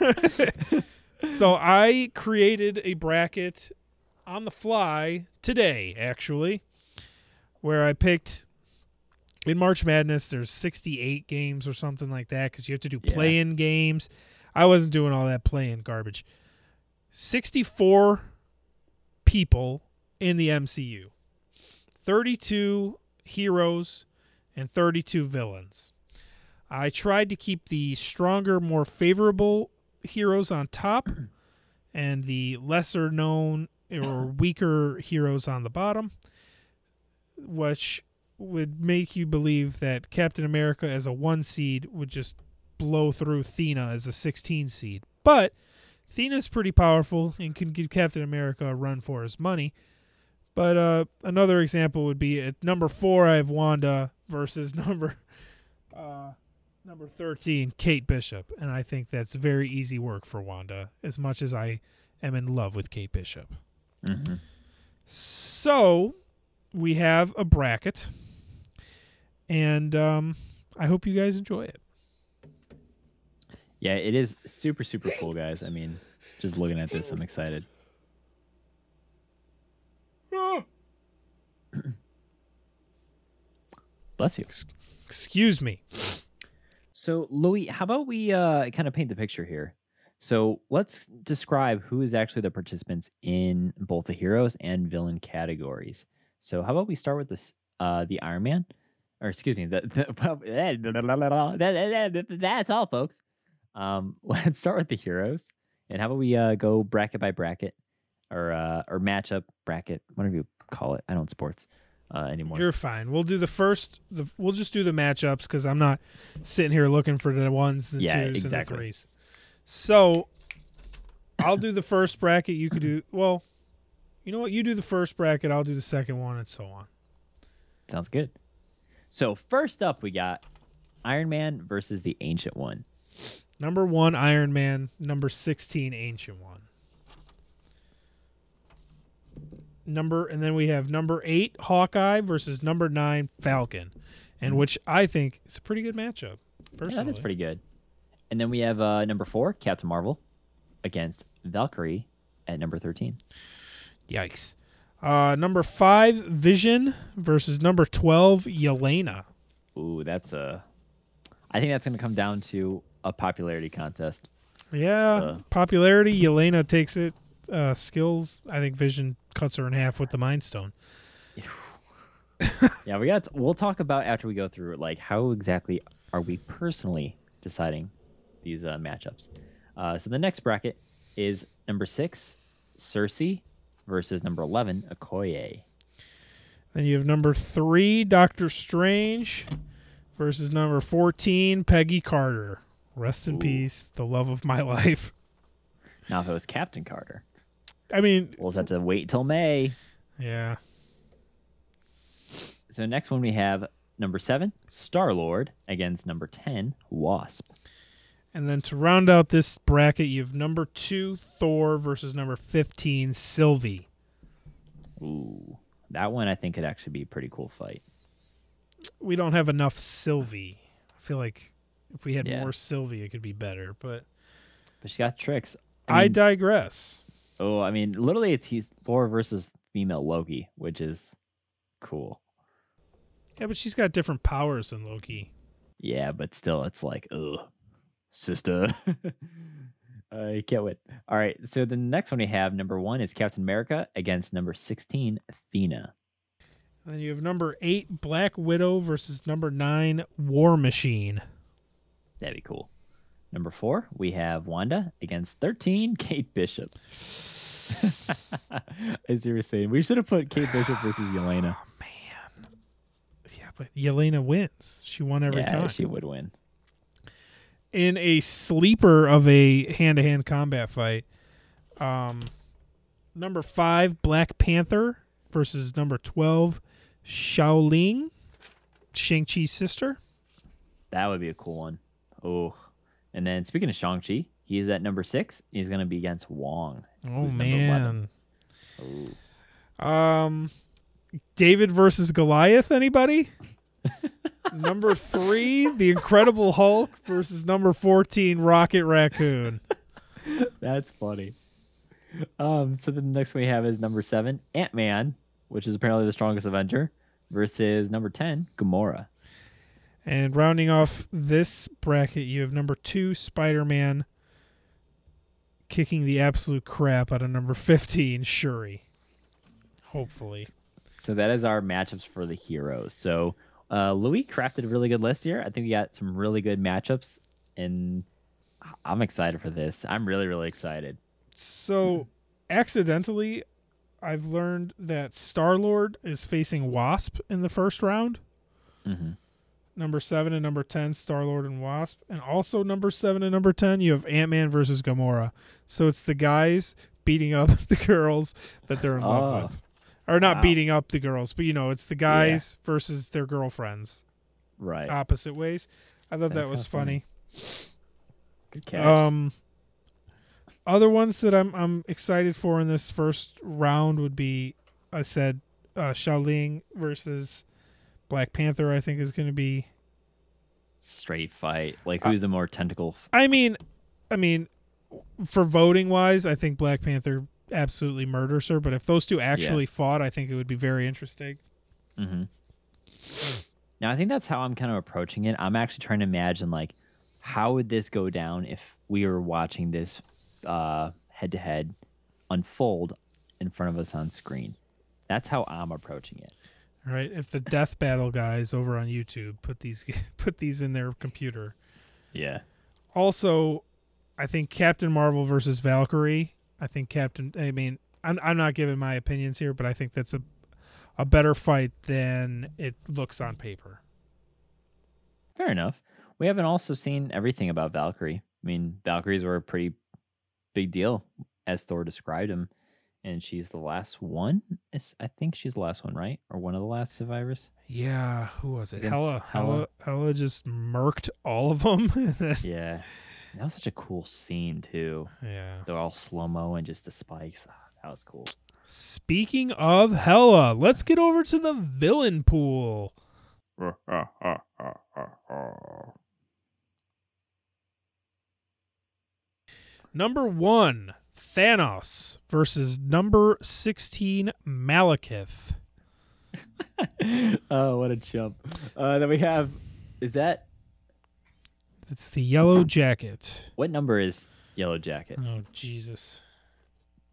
so I created a bracket on the fly today, actually, where I picked in March Madness. There's 68 games or something like that because you have to do Yeah. play-in games. I wasn't doing all that play-in garbage. 64 people in the MCU, 32 heroes, and 32 villains. I tried to keep the stronger, more favorable heroes on top and the lesser known or weaker heroes on the bottom, which would make you believe that Captain America as a one seed would just blow through Thena as a 16 seed. But Thena's pretty powerful and can give Captain America a run for his money. But uh, another example would be at number four, I have Wanda versus number uh, number 13, Kate Bishop. And I think that's very easy work for Wanda, as much as I am in love with Kate Bishop. Mhm. So we have a bracket, and um, I hope you guys enjoy it. Yeah, it is super, super cool, guys. I mean, just looking at this, I'm excited. Bless you. Excuse me. So, Louis, how about we uh, kind of paint the picture here? So, let's describe who is actually the participants in both the heroes and villain categories. So, how about we start with this, uh, the Iron Man, or excuse me, the, the that's all, folks. Um, let's start with the heroes, and how about we uh, go bracket by bracket, or uh, or matchup bracket, whatever you call it. I don't sports uh, anymore. You're fine. We'll do the first. The we'll just do the matchups because I'm not sitting here looking for the ones, the Yeah, twos, and the threes. So I'll do the first bracket. You could do well. You know what? You do the first bracket. I'll do the second one, and so on. Sounds good. So first up, we got Iron Man versus the Ancient One. Number one, Iron Man. Number 16, Ancient One. Number and then we have number eight, Hawkeye versus number nine, Falcon, and which I think is a pretty good matchup. Personally, Yeah, that's pretty good. And then we have uh, number four, Captain Marvel, against Valkyrie at number 13. Yikes. Uh, number five, Vision versus number twelve, Yelena. Ooh, that's a. I think that's going to come down to a popularity contest. Yeah, Uh. popularity. Yelena takes it. Uh, skills. I think Vision cuts her in half with the Mind Stone. Yeah, we got. we'll talk about after we go through it, like how exactly are we personally deciding these uh, matchups. Uh, so the next bracket is number six, Sersi versus number eleven, Okoye. Then you have number three, Doctor Strange, versus number fourteen, Peggy Carter. Rest in Ooh. peace, the love of my life. Now, if it was Captain Carter, I mean, we'll have to wait till May. yeah. So next one we have number seven, Star Lord against number ten, Wasp. And then to round out this bracket, you have number two, Thor versus number fifteen, Sylvie. Ooh, that one I think could actually be a pretty cool fight. We don't have enough Sylvie. I feel like if we had Yeah. more Sylvie, it could be better. But But she got tricks. I, mean, digress. Oh, I mean, literally, it's he's Thor versus female Loki, which is cool. Yeah, but she's got different powers than Loki. Yeah, but still, it's like, ugh, sister. I can't wait. All right, so the next one we have, number one, is Captain America against number sixteen, Athena. Then you have number eight, Black Widow versus number nine, War Machine. That'd be cool. Number four, we have Wanda against 13, Kate Bishop. As you were saying, we should have put Kate Bishop versus Yelena. Oh, man. Yeah, but Yelena wins. She won every yeah, time. she would win. In a sleeper of a hand-to-hand combat fight, um, number five, Black Panther versus number twelve, Xialing, Shang Chi's sister. That would be a cool one. Oh, and then speaking of Shang Chi, he's at number six. He's going to be against Wong. Oh man. 11. Um, David versus Goliath. Anybody? number three, the Incredible Hulk versus number fourteen, Rocket Raccoon. That's funny. Um, so the next one we have is number seven, Ant Man, which is apparently the strongest Avenger, versus number ten, Gamora. And rounding off this bracket, you have number two, Spider Man, kicking the absolute crap out of number fifteen, Shuri. Hopefully, So that is our matchups for the heroes. So uh, Louis crafted a really good list here. I think we got some really good matchups, and I'm excited for this. I'm really, really excited. so accidentally, I've learned that Star Lord is facing Wasp in the first round. hmm number seven and number ten, Star Lord and Wasp, and also number seven and number ten, you have Ant Man versus Gamora. So it's the guys beating up the girls that they're in Oh. love with, or not Wow. beating up the girls, but you know, it's the guys versus their girlfriends, Right. opposite ways. I thought That's that was funny. funny. good catch. Um, other ones that I'm I'm excited for in this first round would be, I said, uh, Xialing versus Black Panther. I think is going to be Straight fight. Like uh, who's the more tentacle? F- I mean, I mean, for voting wise, I think Black Panther absolutely murders her. But if those two actually fought, I think it would be very interesting. Mm-hmm. Now I think that's how I'm kind of approaching it. I'm actually trying to imagine like how would this go down if we were watching this uh head to head unfold in front of us on screen. That's how I'm approaching it. Right? If the Death Battle guys over on YouTube put these put these in their computer. Yeah. Also, I think Captain Marvel versus Valkyrie. I think Captain. I mean, I'm I'm not giving my opinions here, but I think that's a a better fight than it looks on paper. Fair enough. We haven't also seen everything about Valkyrie. I mean, Valkyries were a pretty big deal as Thor described them and she's the last one. Is- I think she's the last one, right? Or one of the last survivors. Yeah, who was it? Against Hela, Hela, Hela just murked all of them. Yeah, that was such a cool scene too. yeah. They're all slow mo and just the spikes. Ah, that was cool. Speaking of Hela, let's get over to the villain pool. Number one, Thanos versus number 16, Malekith. oh, what a jump! Uh, then we have. Is that It's the yellow jacket. what number is Yellow Jacket? Oh, Jesus.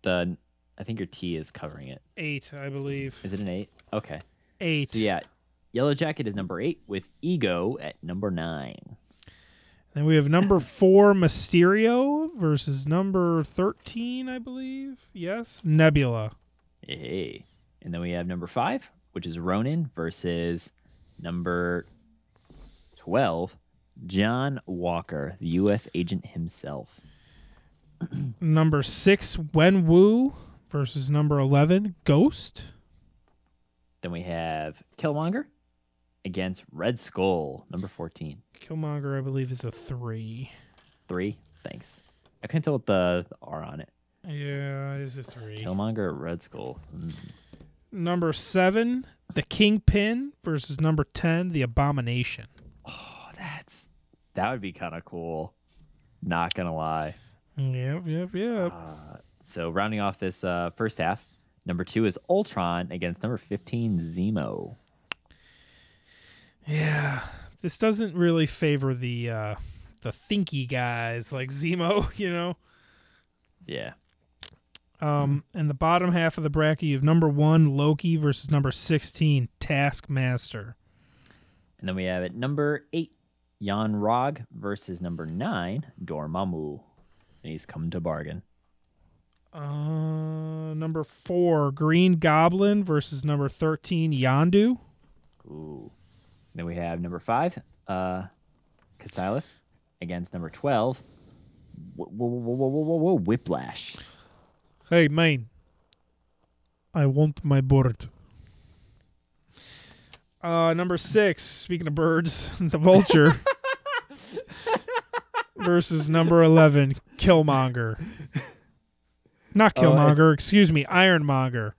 The I think your T is covering it. Eight, I believe. Is it an eight? Okay. Eight. So yeah, Yellow Jacket is number eight with Ego at number nine. Then we have number four, Mysterio versus number 13, I believe. Yes. Nebula. Hey. And then we have number five, which is Ronan versus number 12, John Walker, the U.S. agent himself. Number six, Wen Wu versus number 11, Ghost. Then we have Killmonger against Red Skull, number 14. Killmonger, I believe, is a three. Three. Thanks. I can't tell what the, the R on it. Yeah, it is a three. Killmonger Red Skull? Mm. Number seven, the Kingpin versus number 10, the Abomination. Oh, that's that would be kind of cool. Not gonna lie. Yep, yep, yep. Uh, so rounding off this uh, first half, number two is Ultron against number fifteen Zemo. Yeah, this doesn't really favor the uh, the thinky guys like Zemo, you know. Yeah. Um, and the bottom half of the bracket, you have number one Loki versus number sixteen Taskmaster. And then we have at number eight, Yon-Rogg versus number nine, Dormammu. And he's come to bargain. Uh, number four Green Goblin versus number thirteen Yondu. Ooh. Then we have number five, uh, Kaecilius against number twelve, whoa, whoa, whoa, whoa, whoa, Whiplash. Hey, man. I want my bird. Uh, number six. Speaking of birds, the vulture versus number eleven, Killmonger. Not Oh, Killmonger. excuse me, Ironmonger.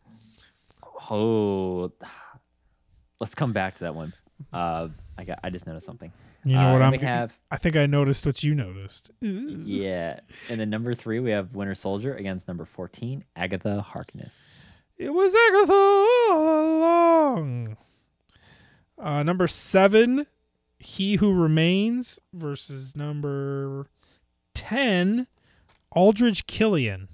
Oh, let's come back to that one. Uh, I got. I just noticed something. You know Uh, what I'm? we have? I think I noticed what you noticed. Yeah, and then number three we have Winter Soldier against number fourteen Agatha Harkness. It was Agatha all along. Uh, number seven, He Who Remains versus number ten, Aldrich Killian.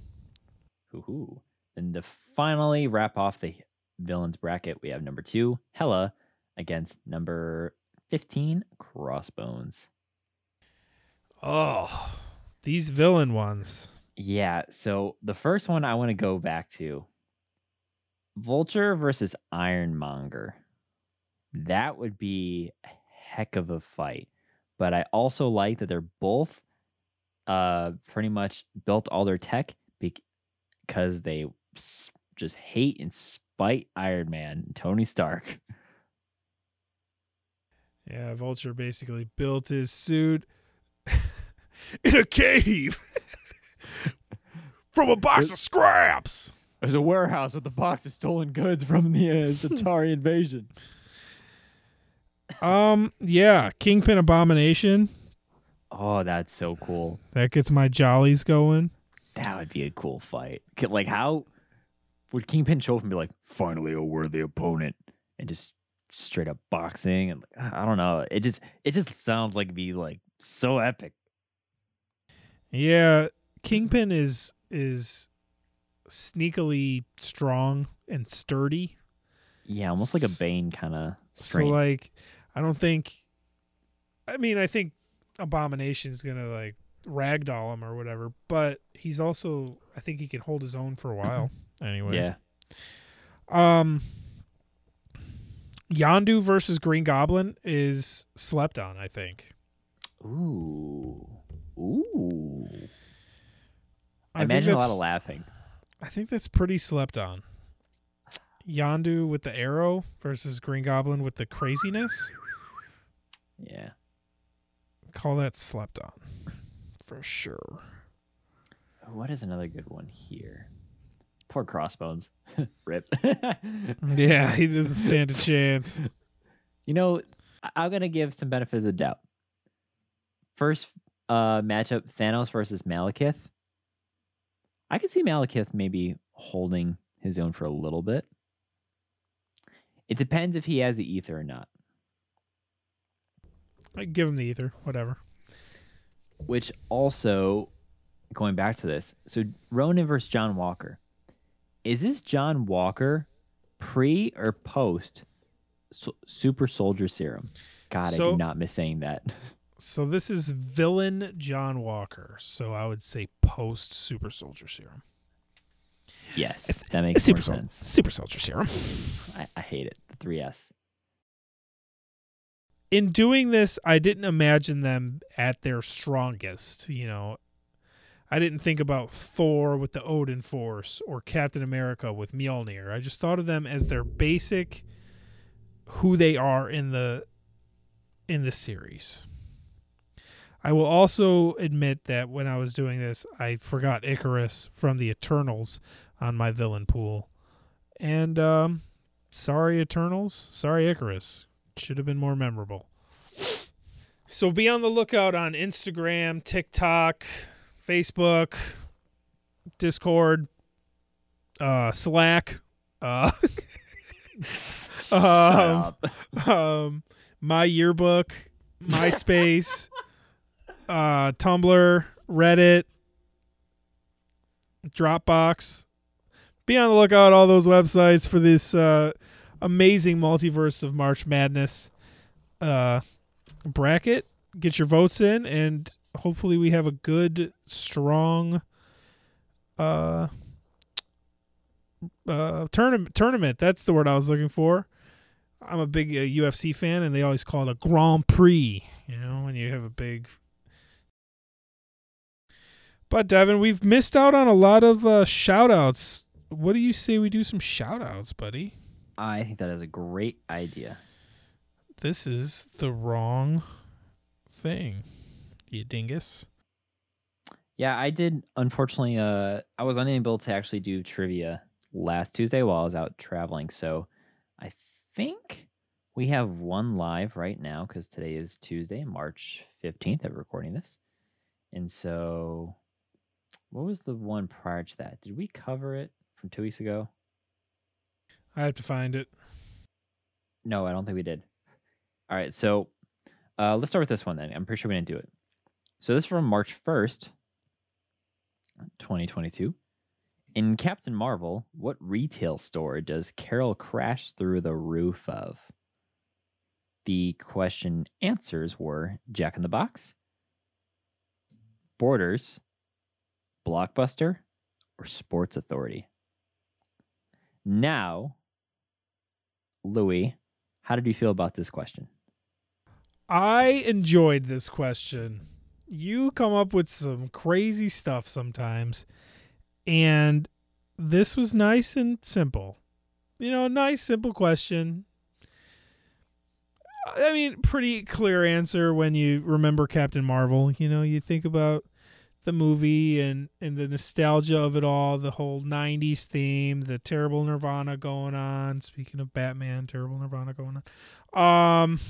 Hoo-hoo. And to finally wrap off the villains bracket, we have number two Hela against number fifteen Crossbones. Oh, these villain ones. Yeah, so the first one I want to go back to Vulture versus Ironmonger. That would be a heck of a fight. But I also like that they're both uh pretty much built all their tech because they just hate and spite Iron Man, Tony Stark. Yeah, Vulture basically built his suit in a cave from a box of scraps. There's a warehouse with a box of stolen goods from the uh, Chitauri invasion. Um, yeah, Kingpin Abomination. Oh, that's so cool. That gets my jollies going. That would be a cool fight. Like, how would Kingpin show up and be like, finally a worthy opponent, and just straight up boxing? And I don't know. It just it just sounds like be like so epic. Yeah, Kingpin is is sneakily strong and sturdy. Yeah, almost like a Bane kind of So like I don't think I mean I think Abomination is gonna like ragdoll him or whatever, but he's also I think he can hold his own for a while. Anyway. yeah, Um Yondu versus Green Goblin is slept on, I think. ooh, ooh. I, I think imagine a that's- lot of laughing. I think that's pretty slept on. Yondu with the arrow versus Green Goblin with the craziness. Yeah. Call that slept on. For sure. What is another good one here? Poor Crossbones. Rip. Yeah, he doesn't stand a chance. You know, I- I'm gonna give some benefit of the doubt. First uh matchup, Thanos versus Malekith. I could see Malekith maybe holding his own for a little bit. It depends if he has the Aether or not. I'd give him the Aether, whatever. Which also, going back to this, so Ronan versus John Walker. Is this John Walker pre or post Su- Super Soldier Serum? God, I So- do not miss saying that. So this is villain John Walker. So I would say post Super Soldier Serum. Yes, It's- that makes Super, Sol- sense. Super Soldier Serum. I, I hate it. The 3S. in doing this, I didn't imagine them at their strongest. You know, I didn't think about Thor with the Odin Force or Captain America with Mjolnir. I just thought of them as their basic, who they are in the in the series. I will also admit that when I was doing this, I forgot Icarus from the Eternals on my villain pool, and um, sorry Eternals, sorry Icarus should have been more memorable. So be on the lookout on Instagram, TikTok, Facebook, Discord, uh, Slack, uh, um, um, my yearbook, MySpace, uh, Tumblr, Reddit, Dropbox. Be on the lookout all those websites for this uh, amazing multiverse of March Madness uh, bracket. Get your votes in, and hopefully we have a good, strong uh, uh, tournament. Tournament. That's the word I was looking for. I'm a big uh, UFC fan, and they always call it a Grand Prix. You know, when you have a big. But Devin, we've missed out on a lot of uh, shout outs. What do you say we do some shout outs, buddy? I think that is a great idea. This is the wrong thing, you dingus. Yeah, I did. Unfortunately, uh, I was unable to actually do trivia last Tuesday while I was out traveling. So I think we have one live right now because today is Tuesday, March 15th, of recording this. And so, what was the one prior to that? Did we cover it from two weeks ago? I have to find it. No, I don't think we did. All right, so uh, let's start with this one then. I'm pretty sure we didn't do it. So this is from March 1st, 2022. In Captain Marvel, what retail store does Carol crash through the roof of? The question answers were Jack in the Box, Borders, Blockbuster, or Sports Authority. Now, Louis, how did you feel about this question? I enjoyed this question. You come up with some crazy stuff sometimes, and this was nice and simple. You know, a nice, simple question. I mean, pretty clear answer when you remember Captain Marvel. You know, you think about the movie and, and the nostalgia of it all, the whole 90s theme, the terrible Nirvana going on. Speaking of Batman, terrible Nirvana going on. Um,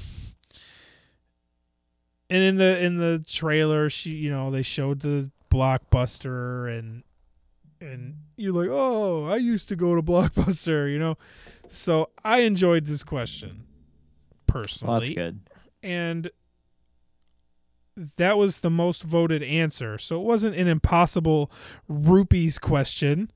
and in the in the trailer she you know they showed the blockbuster and and you're like oh i used to go to blockbuster you know? So i enjoyed this question personally. Well, that's good. and that was the most voted answer. So it wasn't an impossible rupees question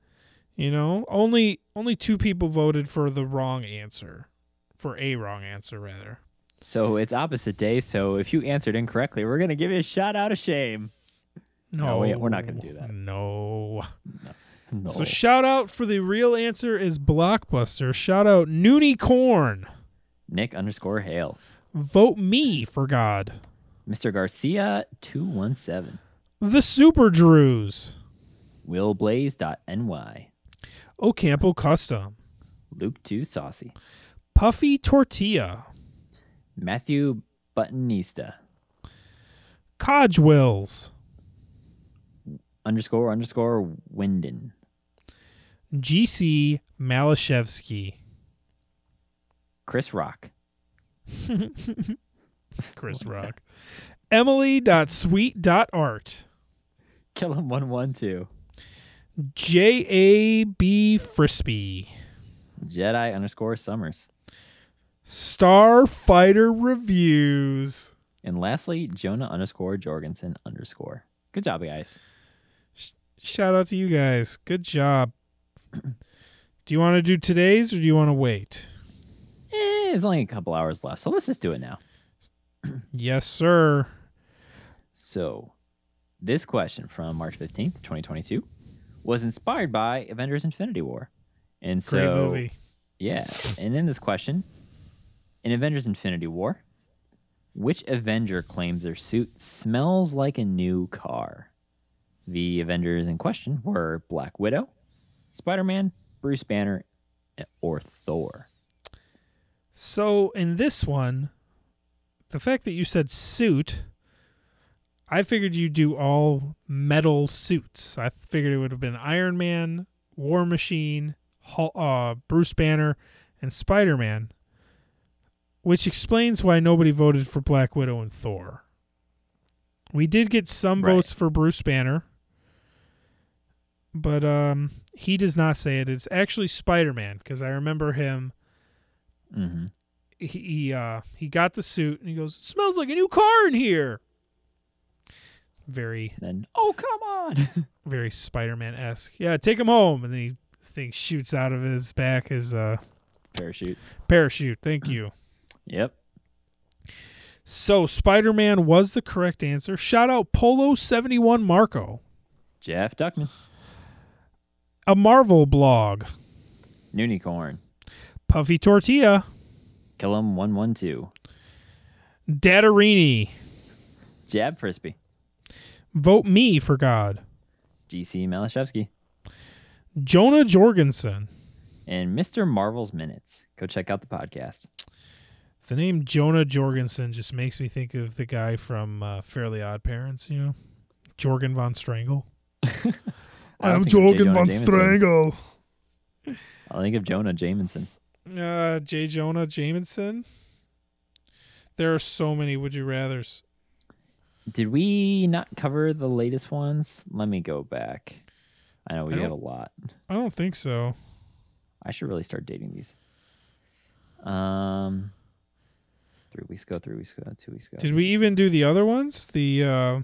you know? Only only two people voted for the wrong answer for a wrong answer rather So it's opposite day. So if you answered incorrectly, we're gonna give you a shout out of shame. no, No, we- we're not gonna do that. no No. So shout out for the real answer is Blockbuster. Shout out Noonie Corn. Nick underscore Hale. Vote me for God. Mr. Garcia two one seven. The Super Drews. Willblaze.ny. Ocampo Custom. Luke Too Saucy. Puffy Tortilla. Matthew Buttonista. Codgewills. Underscore underscore Winden. GC Malashevsky. Chris Rock. Chris Rock. Emily.sweet.art. Kill him one one two. J.A.B. Frisbee. Jedi underscore Summers. Starfighter Reviews. And lastly, Jonah underscore Jorgensen underscore. Good job, guys. Shout out to you guys. Good job. Do you want to do today's or do you want to wait? Eh, it's only a couple hours left, so let's just do it now. Yes, sir. So, this question from March 15th, 2022 was inspired by Avengers Infinity War. And so, Great movie. yeah. And in this question, in Avengers Infinity War, which Avenger claims their suit smells like a new car? The Avengers in question were Black Widow, Spider Man, Bruce Banner, or Thor. So in this one, the fact that you said suit, I figured you'd do all metal suits. I figured it would have been Iron Man, War Machine, uh, Bruce Banner, and Spider Man, which explains why nobody voted for Black Widow and Thor. We did get some Right. votes for Bruce Banner, but um, he does not say it. It's actually Spider Man because I remember him Mm-hmm. he he, uh, he got the suit and he goes, "Smells like a new car in here." Very Then, oh, come on. very Spider-Man esque. Yeah, take him home, and then he thing shoots out of his back his uh, Parachute. parachute. Thank you. Yep. So Spider-Man was the correct answer. Shout out Polo seventy one Marco, Jeff Duckman. a Marvel blog. Unicorn. Puffy Tortilla, Kill him 112. Datarini. Jab Frisbee. Vote me for God. GC Malashevsky. Jonah Jorgensen. And Mr. Marvel's Minutes. Go check out the podcast. The name Jonah Jorgensen just makes me think of the guy from uh, Fairly Odd Parents, you know, Jorgen von Strangle. I'm Jorgen von J. Jameson. Strangle. I think of Jonah Jameson. Uh, J. Jonah Jameson. There are so many would you rather's. Did we not cover the latest ones? Let me go back. I know we I have a lot. I don't think so. I should really start dating these. Um, three weeks ago, three weeks ago, two weeks ago. Did we even do the other ones? The uh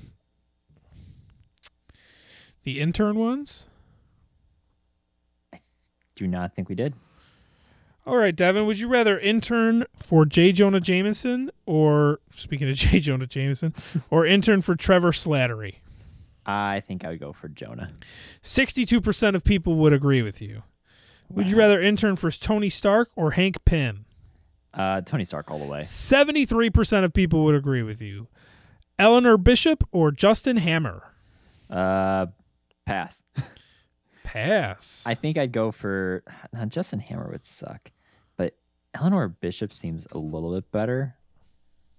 the intern ones? I do not think we did. All right, Devin, would you rather intern for J. Jonah Jameson or speaking of J. Jonah Jameson or intern for Trevor Slattery? I think I would go for Jonah. 62% of people would agree with you. Would you rather intern for Tony Stark or Hank Pym? Uh, Tony Stark all the way. 73% of people would agree with you. Eleanor Bishop or Justin Hammer? Uh, pass. Pass. I think I'd go for now. Justin Hammer would suck, but Eleanor Bishop seems a little bit better.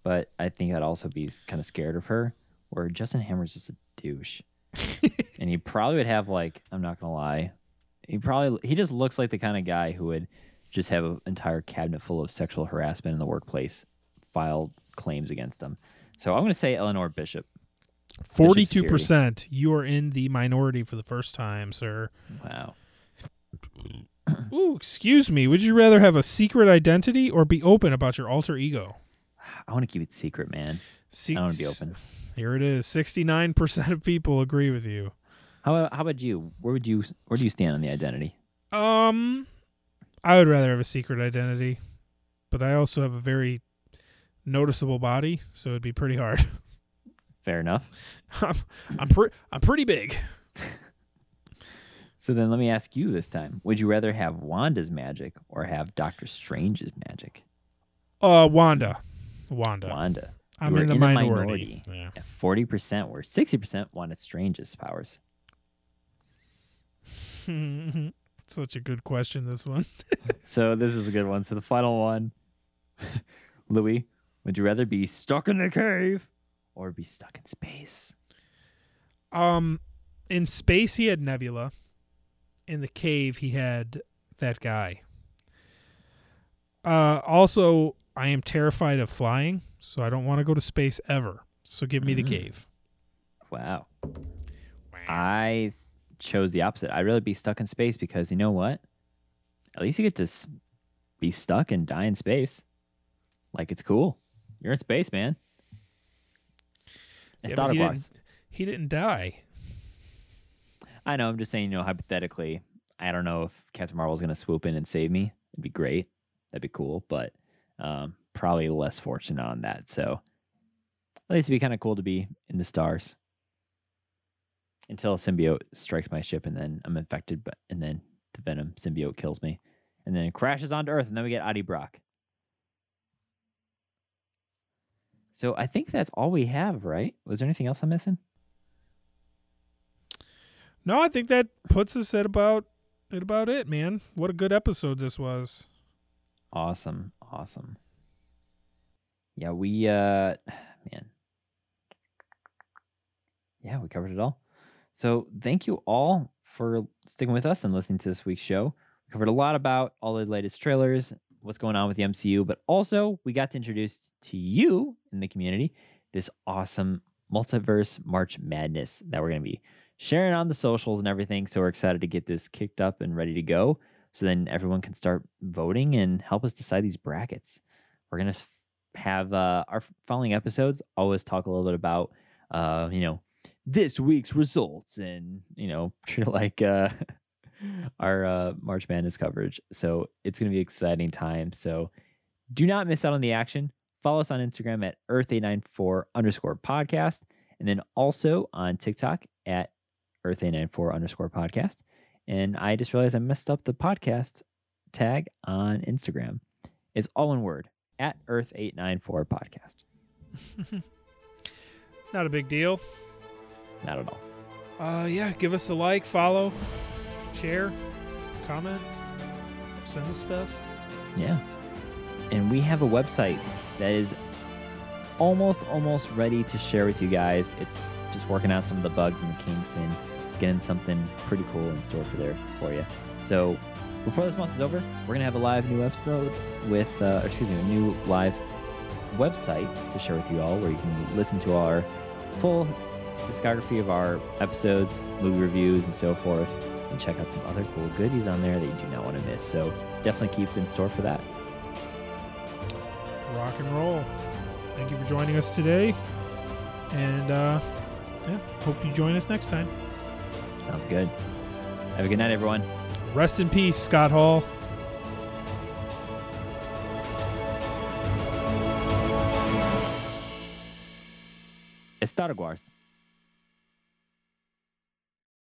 But I think I'd also be kind of scared of her. Where Justin Hammer's just a douche, and he probably would have like I'm not gonna lie, he probably he just looks like the kind of guy who would just have an entire cabinet full of sexual harassment in the workplace, filed claims against them. So I'm gonna say Eleanor Bishop. Forty-two percent. You are in the minority for the first time, sir. Wow. Ooh, excuse me. Would you rather have a secret identity or be open about your alter ego? I want to keep it secret, man. Se- I want to be open. Here it is. Sixty-nine percent of people agree with you. How about, how about you? Where would you where do you stand on the identity? Um, I would rather have a secret identity, but I also have a very noticeable body, so it'd be pretty hard. Fair enough. I'm I'm, pre- I'm pretty big. So then let me ask you this time. Would you rather have Wanda's magic or have Doctor Strange's magic? Uh, Wanda, Wanda. Wanda. I'm in the in minority. Yeah. At 40% where 60% wanted Strange's powers. Such a good question, this one. So this is a good one. So the final one, Louis, would you rather be stuck in a cave or be stuck in space? Um, in space, he had Nebula. In the cave, he had that guy. Uh, also, I am terrified of flying, so I don't want to go to space ever. So give me the Mm. cave. Wow. I chose the opposite. I'd rather be stuck in space because you know what? At least you get to be stuck and die in space. Like it's cool. You're in space, man. It's Yeah, Star he didn't, he didn't die. I know. I'm just saying. You know, hypothetically, I don't know if Captain Marvel's gonna swoop in and save me. It'd be great. That'd be cool. But um, probably less fortunate on that. So at least it'd be kind of cool to be in the stars until a symbiote strikes my ship and then I'm infected. But and then the venom symbiote kills me, and then it crashes onto Earth, and then we get Eddie Brock. So I think that's all we have, right? Was there anything else I'm missing? No, I think that puts us at about at about it, man. What a good episode this was. Awesome. Awesome. Yeah, we uh man. Yeah, we covered it all. So thank you all for sticking with us and listening to this week's show. We covered a lot about all the latest trailers, what's going on with the MCU, but also we got to introduce to you in the community this awesome multiverse March Madness that we're gonna be sharing on the socials and everything. So we're excited to get this kicked up and ready to go so then everyone can start voting and help us decide these brackets. We're gonna have uh, our following episodes always talk a little bit about, uh, you know, this week's results and you know, like uh, our uh, March Madness coverage. So it's gonna be an exciting time. So do not miss out on the action. Follow us on Instagram at Earth894 underscore podcast, and then also on TikTok at Earth894 underscore podcast. And I just realized I messed up the podcast tag on Instagram. It's all one word at Earth894 podcast. Not a big deal. Not at all. Uh yeah, give us a like, follow, share, comment, send us stuff. Yeah. And we have a website that is almost, almost ready to share with you guys. It's just working out some of the bugs and the kinks and getting something pretty cool in store for there for you. So before this month is over, we're gonna have a live new episode with, uh, or excuse me, a new live website to share with you all, where you can listen to our full discography of our episodes, movie reviews, and so forth, and check out some other cool goodies on there that you do not want to miss. So definitely keep in store for that. Rock and roll. Thank you for joining us today. And uh yeah, hope you join us next time. Sounds good. Have a good night, everyone. Rest in peace, Scott Hall. Star Wars.